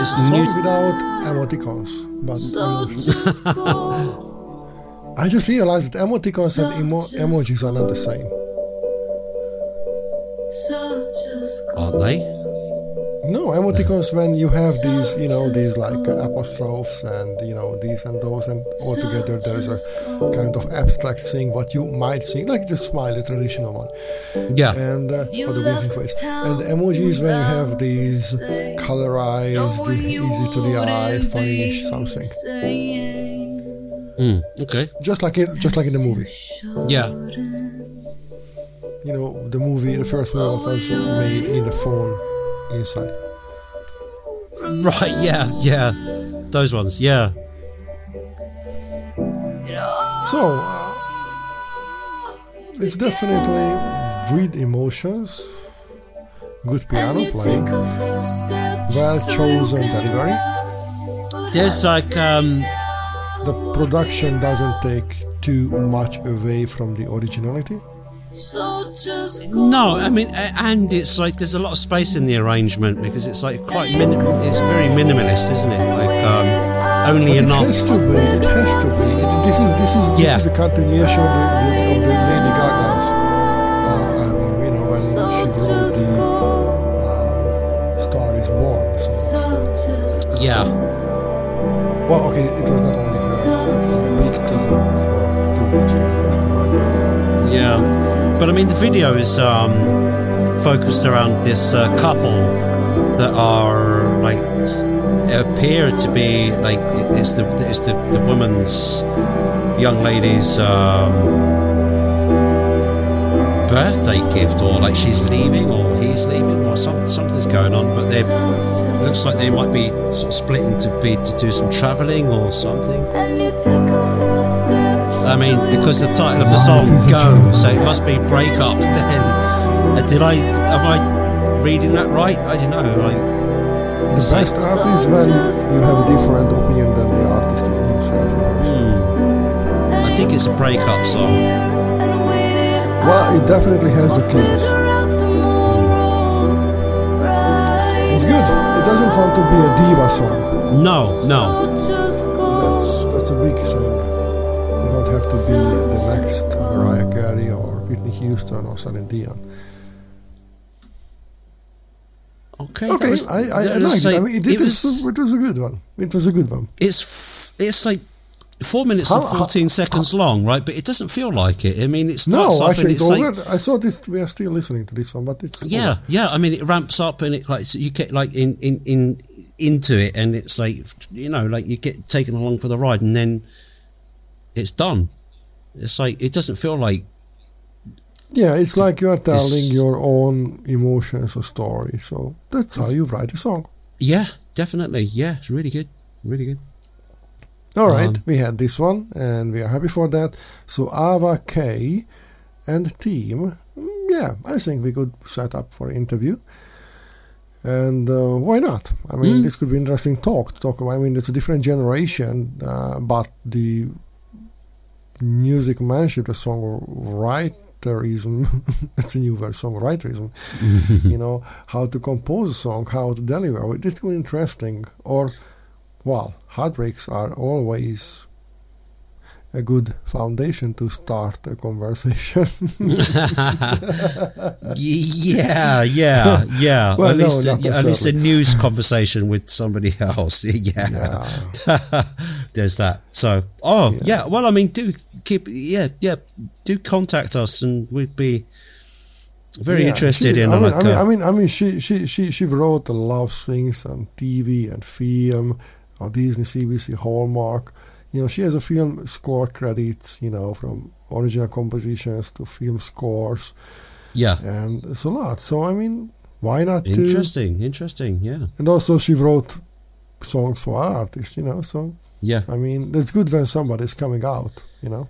it's Song new. without emoticons, but emotions. I just realized that emoticons and emo- emojis are not the same. So just go. Aren't they? No, emoticons when you have these, you know, these like uh, apostrophes and you know these and those, and all together there's a kind of abstract thing what you might think, like the smiley traditional one, Yeah. and uh, You or the left winking face. And emojis when you have these saying, colorized, knowing easy to the eye, wouldn't funny something, Mm, okay. just like in just like in the movie. Yeah. You know, the movie, the first movie was made in the phone inside. Right. Yeah. Yeah. Those ones. Yeah. So, uh, it's definitely with emotions, good piano playing, well chosen delivery. There's like um. The production doesn't take too much away from the originality. So just go. No, I mean, and it's like there's a lot of space in the arrangement because it's like quite minim- It's very minimalist, isn't it? Like um, only But it has to be. It has to be. It, this is this is this Yeah. is the continuation of the, the, of the Lady Gaga's. Uh, I mean, you know, when she wrote the um, "Star Is Born" song. So Yeah, Well, okay, it was But I mean, the video is um, focused around this uh, couple that are like appear to be like it's the it's the, the woman's young lady's um, birthday gift or like she's leaving or he's leaving or some, something's going on but they looks like they might be sort of splitting to be to do some traveling or something I mean, because the title of the song "Go," so it must be break up. Then, uh, did I? Am I reading that right? I don't know. Like, The best art is when you have a different opinion than the artist himself hmm, I think it's a break up song. Well, it definitely has the keys. It's good. It doesn't want to be a diva song. No, no. Mariah Carey or Whitney Houston or Celine Dion. Okay, Okay, was- I, I, I liked it. I mean, it, it it, was, was- it was a good one. It was a good one. it's f- it's like four minutes How- and how- fourteen seconds long, right? But it doesn't feel like it. I mean, it No, actually, it's it's like. I thought this. We are still listening to this one, but it's Yeah, over. yeah. I mean, it ramps up and it like so you get like in in in into it, and it's like you know, like you get taken along for the ride, and then it's done. It's like it doesn't feel like Yeah, it's like you are telling your own emotions or story. So that's how you write a song. yeah, definitely, yeah, it's really good, really good. All right, Um, we had this one, and we are happy for that. So Ava K and team, mm, yeah, I think we could set up for interview. And uh, why not? I mean, Mm. this could be interesting talk to talk about. I mean, it's a different generation, uh, but the musicmanship, the songwriterism, that's a new word, songwriterism. you know, how to compose a song, how to deliver oh, it. It's interesting. Or, well, heartbreaks are always a good foundation to start a conversation. yeah, yeah, yeah. Well, at no, least, yeah, at least a news conversation with somebody else. yeah. yeah. There's that. So, oh Yeah. yeah. Well, I mean, do keep yeah yeah do contact us, and we'd be very Yeah, interested she- in I mean, like I mean, uh, I mean, I mean, she she she she wrote a lot of things on TV and film, or Disney, CBC, Hallmark. You know, she has a film score credits. You know, from original compositions to film scores, yeah. and it's a lot. So I mean, why not do? Interesting, interesting. Yeah, And also, she wrote songs for artists. You know, so yeah, I mean, that's good when somebody's coming out. You know.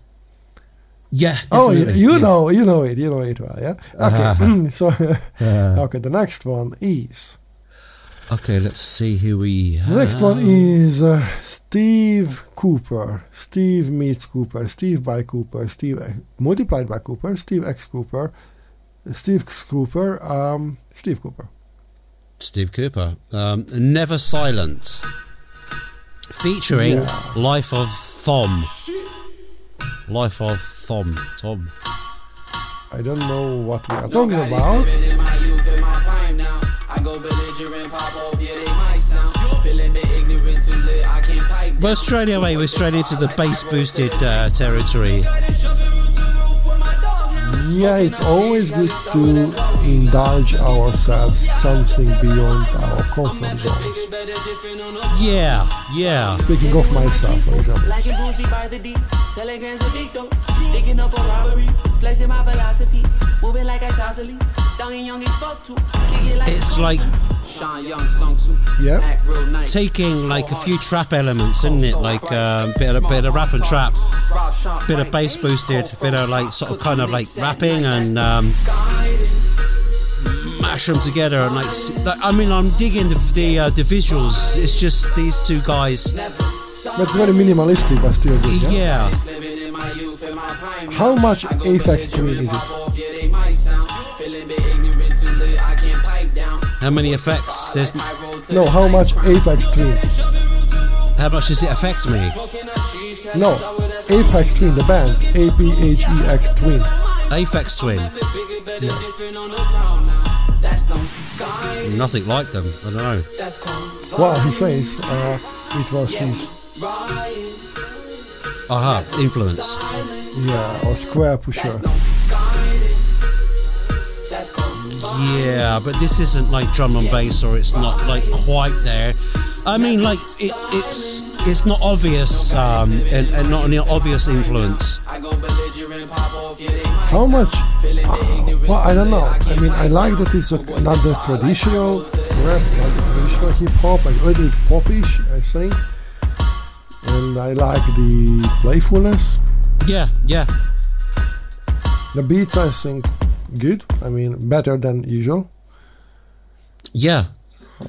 Yeah. Oh, you, you yeah. know, you know it, you know it well, yeah. Okay, so Uh, okay, the next one is okay, let's see who we. the next one is uh, Steve Cooper. Steve meets Cooper. Steve by Cooper. Steve uh, multiplied by Cooper. Steve X Cooper. Steve X Cooper. Um, Steve Cooper. Steve Cooper. Um, Never Silent, featuring Yeah. Life of Thom. Life of Thom. Tom. I don't know what we are talking about. In my youth, in my prime now. I go belligerent, pop off, yeah, they might sound. Feeling bit ignorant, too lit, I can't pipe. Well, straight away, we're straight into the bass boosted uh, territory. Yeah, it's always good to indulge ourselves something beyond our comfort zones. Yeah, yeah. Speaking of myself, for example. Like in Bruce Lee by the D, telegrams a big dope. Sticking up a robbery, flexing my philosophy. Moving like I Tasali. Young and young and fuck too. Like It's like Sean Young sung. Yeah. Act real nice. taking like a few trap elements, isn't it? Like um, bit of bit of rap and trap, bit of bass boosted, bit of like sort of kind of like rapping and um, mash them together and like, like I mean I'm digging the the, uh, the visuals. It's just these two guys. But it's very minimalistic, but still good. Yeah? Yeah, How much Aphex Twin is it? pop off, yeah, they might sound. Feeling bit ignorant, too lit, I can't pipe down. how many effects? There's I roll to No, how much Apex Twin? how much does it affect me? Smoking up sheesh, catch No, us out with. Apex Twin, the band. A P H E X Twin. Aphex Twin, Bigger, better, different on the ground now. That's them. Guide, nothing like them. I don't know. Well, he says uh, it was his, Aha, influence. yeah, or Squarepusher. guide, that's calm. Yeah, but this isn't like drum and bass, or it's not like quite there. I mean, like it, it's it's not obvious, um, and, and not an obvious influence. I go belligerent, pop off, yeah, they might How much? Ignorance. Well, I don't know. I mean, I like that it's a, not the traditional rap, not the traditional hip hop, like a little popish, I think. And I like the playfulness. Yeah, yeah, The beats, I think, good. I mean, better than usual. yeah.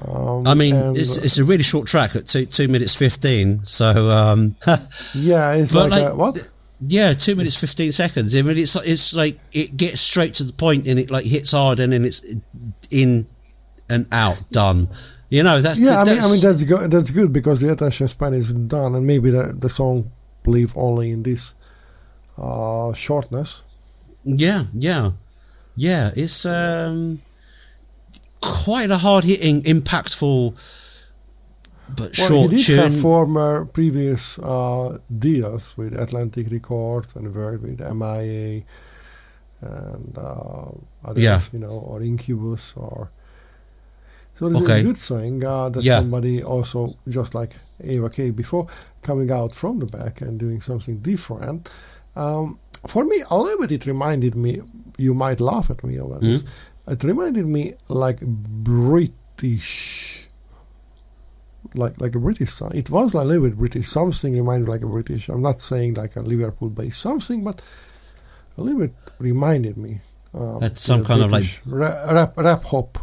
Um, I mean, it's it's a really short track at two two minutes fifteen. So, um, yeah, it's like, like- a, what? yeah, two minutes fifteen seconds. I mean, it's it's like it gets straight to the point, and it like hits hard, and then it's in and out, done. You know, that's Yeah, I mean, I mean that's good. That's good because the attention span is done, and maybe the the song live only in this uh, shortness. Yeah, yeah, yeah. It's um, quite a hard hitting, impactful, but Well, short he did tune. have former previous uh, deals with Atlantic Records and worked with MIA and uh, others, Yeah. you know, or Incubus or. So this Okay. is a good thing uh, that Yeah. somebody also, just like Ava K before, coming out from the back and doing something different. Um, for me, a little bit, it reminded me. You might laugh at me over this. Mm-hmm. It reminded me like British like like a British song. It was like a little bit British. Something reminded like a British. I'm not saying like a Liverpool based something, but a little bit reminded me. Um, That's some kind of, British ra- rap rap hop,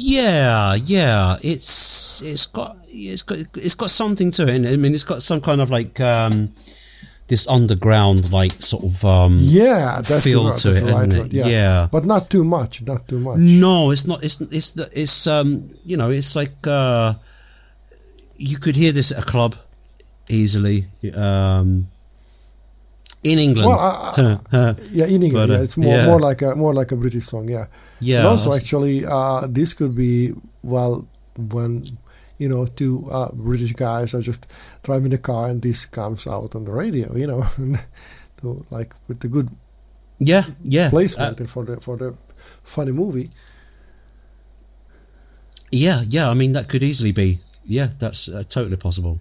Yeah, yeah. It's it's got it's got it's got something to it. I mean, it's got some kind of like um, this underground like sort of um, Yeah, feel to it, right it? Yeah. Yeah. but not too much. Not too much. No, it's not. It's it's it's um you know it's like uh you could hear this at a club easily um in England. Well, I- Yeah, in England, But, uh, yeah, it's more yeah. more like a more like a British song. Yeah. yeah, And also, actually, uh, this could be well when you know two uh, British guys are just driving the car and this comes out on the radio. You know, to like with the good yeah, yeah, placement uh, and for the for the funny movie. yeah, yeah. I mean, that could easily be. Yeah, that's uh, totally possible.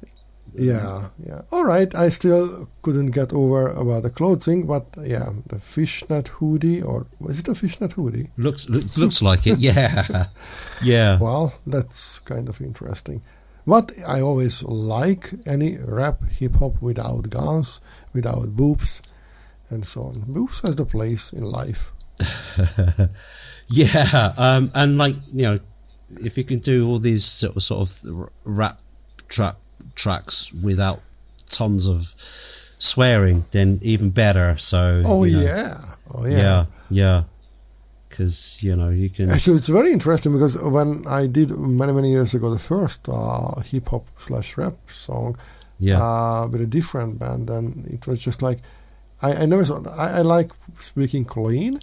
Yeah, yeah. All right, I still couldn't get over about the clothing, but yeah, the fishnet hoodie or was it a fishnet hoodie? Looks look, looks like it. Yeah, yeah. Well, that's kind of interesting. But I always like any rap hip hop without guns, without boobs, and so on. Boobs has the place in life. Yeah, um, and like you know, if you can do all these sort of, sort of rap trap tracks without tons of swearing, then even better. So Oh you know, yeah, oh yeah. yeah, yeah, because you know you can. Actually, it's very interesting because when I did many many years ago the first uh, hip hop slash rap song Yeah, uh, with a different band, and it was just like I, I never saw. I, I like speaking clean,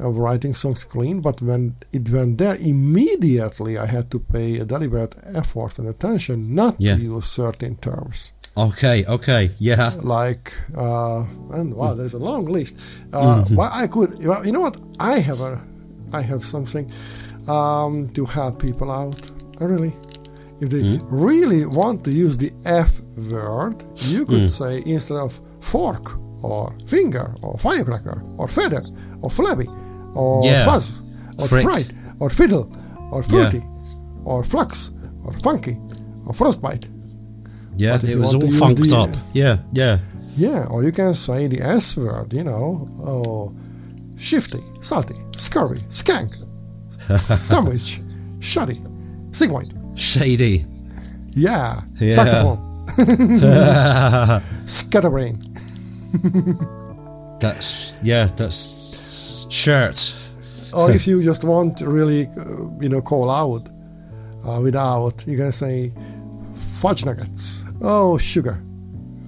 of writing songs clean, but when it went there, immediately I had to pay a deliberate effort and attention not Yeah. to use certain terms. okay, okay, yeah, Like, uh, and wow, there's a long list. Uh, Mm-hmm. Well, I could, well, you know what? I have a, I have something um, to help people out. Uh, Really, if they Mm. really want to use the F word, you could Mm. say instead of fork or finger or firecracker or feather or flabby or Yeah. fuzz or Frick. fright or fiddle or fruity or flux or funky or frostbite. yeah. It was all funked the- up. Yeah, yeah, Yeah, or you can say the S word, you know. Oh, shifty, salty, scurvy, skank, sandwich, shoddy, sigmoid. shady. Yeah, Yeah. saxophone, scatterbrain. That's yeah. That's shirt. Or if you just want to really, uh, you know, call out uh, without, you can say fudge nuggets. Oh, sugar.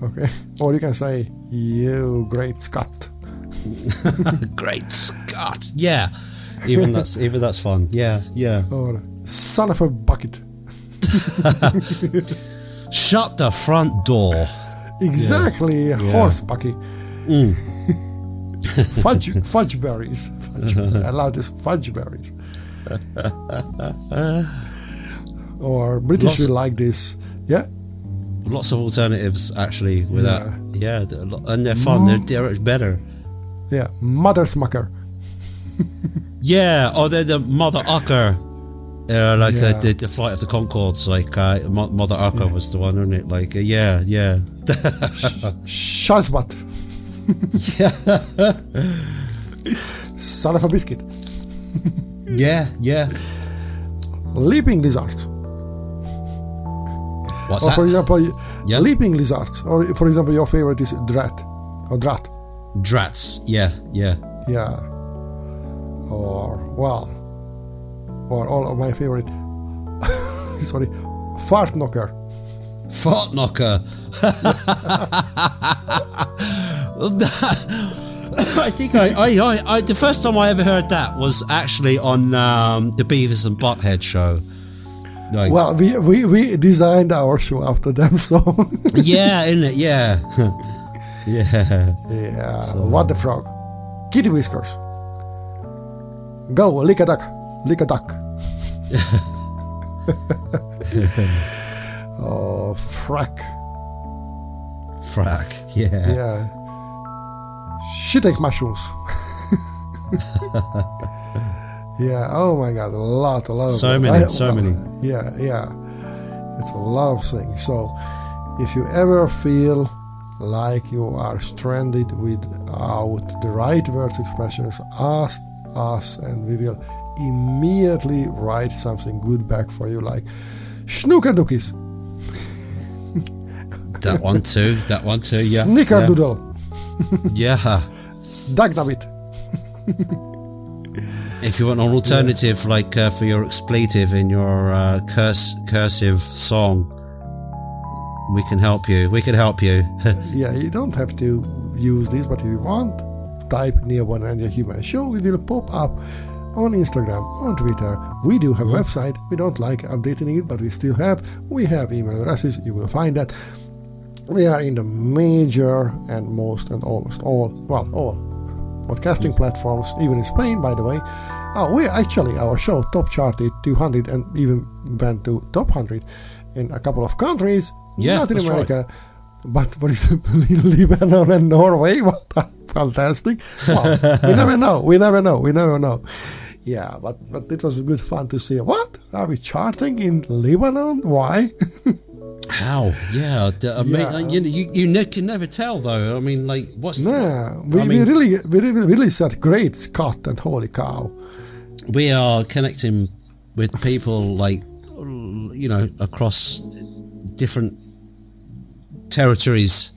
Okay. Or you can say, you great Scott. Great Scott. Yeah, even that's even that's fun. Yeah, yeah. Or son of a bucket. Shut the front door. Exactly, horse bucky. Fudge fudge berries. Fudge, I love this fudge berries. or British Lots will like this. Yeah, Lots of alternatives actually with Yeah. that. Yeah, they're lot- and they're fun. They're, they're better. yeah. Mother smucker. Yeah, or they're the Mother Ucker. Uh, like Yeah. uh, the, the flight of the Conchords, like uh, Mo- Mother Ucker was the one, wasn't it? Like, uh, yeah, yeah, Shazbot. Son of a biscuit. yeah, yeah. Leaping lizards. What's or that? for example, Yeah. leaping lizards. Or for example, your favorite is drat or drat. Drats. Yeah, yeah. Yeah. Or well, or all of my favorite. sorry, fart knocker. Fart knocker. I think I, I, I, I, the first time I ever heard that was actually on um, the Beavis and Butthead show. Like, Well, we, we we designed our show after them, so yeah, isn't it? Yeah, yeah. yeah. What the frog? Kitty whiskers. Go lick a duck, lick a duck. oh, frack. Frack. Yeah. Yeah. Shiitake mushrooms. yeah. Oh my God. A lot. A lot of So them. many, I- so many. Yeah. Yeah. It's a lot of things. So, if you ever feel like you are stranded without the right words expressions, ask us, and we will immediately write something good back for you, like Schnookerdookies, That one too. That one too. Yeah. Snickerdoodle, Yeah. yeah. Dagnabbit. If you want an alternative, like uh, for your expletive in your uh, curse cursive song, we can help you. We can help you. Yeah, you don't have to use this, but if you want, type near one and your human show. We will pop up on Instagram, on Twitter. We do have a website. We don't like updating it, but we still have. We have email addresses. You will find that. We are in the major and most and almost all, well, all podcasting platforms, even in Spain, by the way. Oh, we actually, our show top charted 200 and even went to top 100 in a couple of countries. Yeah, not in that's right. America, but for example, in Lebanon and Norway. What a fantastic! Well, we never know. We never know. We never know. Yeah, but but it was good fun to see. What are we charting in Lebanon? Why? How? Yeah. the- I mean, Yeah. uh, you, you you can never tell though. I mean, like, what's nah, we, I we really we really, really said great Scott and holy cow. we are connecting with people like you know across different territories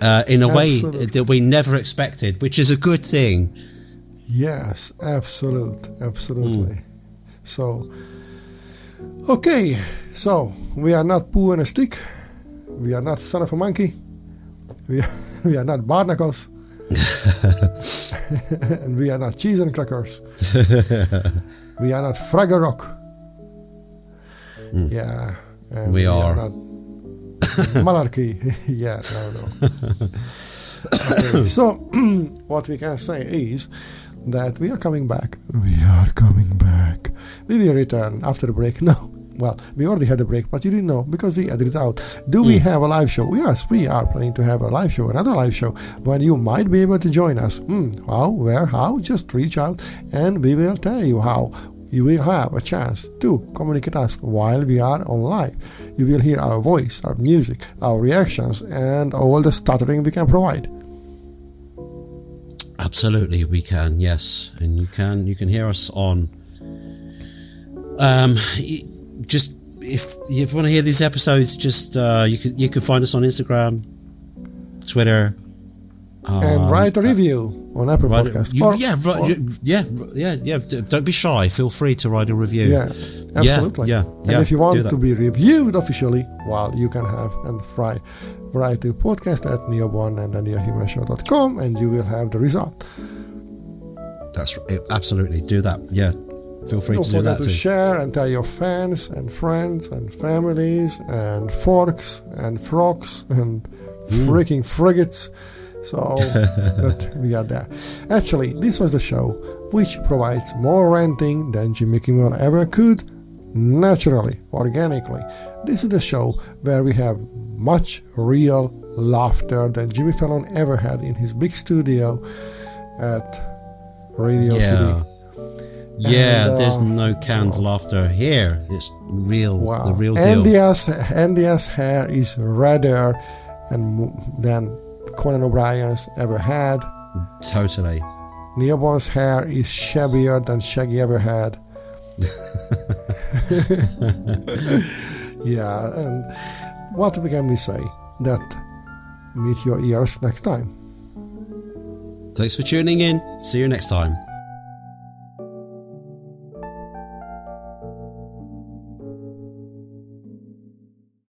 uh, in a way that we never expected, which is a good thing. Yes, absolute, absolutely. Hmm. So, okay, so we are not poo and a stick. We are not son of a monkey. We are, we are not barnacles. and we are not cheese and crackers. we are not Fraggle Rock. Yeah. And Hmm. We are. not Malarkey. yeah, no, no. Okay, so, what we can say is that we are coming back. We are coming back. We will return after the break. No. Well, we already had a break, but you didn't know because we edited it out. Do we have a live show? Yes, we are planning to have a live show, another live show, when you might be able to join us. Hmm, how, where, how? Just reach out and we will tell you how. You will have a chance to communicate us while we are on live. You will hear our voice, our music, our reactions, and all the stuttering we can provide. Absolutely, we can. Yes, and you can. You can hear us on. Um, just if you want to hear these episodes, just uh, you can you can find us on Instagram, Twitter, and um, write a review on Apple Write a- Podcast. you- Or- yeah, right, or- yeah, yeah, yeah. Don't be shy. Feel free to write a review. yeah, absolutely. yeah, and yeah, if you want to be reviewed officially, well, you can have and write, write to podcast at neobone and then neohumanshow.com and you will have the result. That's absolutely do that. Yeah, feel free Don't to do that to too. share and tell your fans and friends and families and forks and frogs and Mm. freaking frigates. So but we are there. Actually, this was the show which provides more ranting than Jimmy Kimmel ever could, naturally, organically. This is the show where we have much real laughter than Jimmy Fallon ever had in his big studio at Radio yeah. City. Yeah, And, there's uh, no canned laughter here. It's real, Wow. the real deal. Andy's, Andy's hair is redder and than Conan O'Brien's ever had. Totally. Neil Bourne's hair is shabbier than Shaggy ever had. yeah, and what can we say? That meet your ears next time. Thanks for tuning in. See you next time.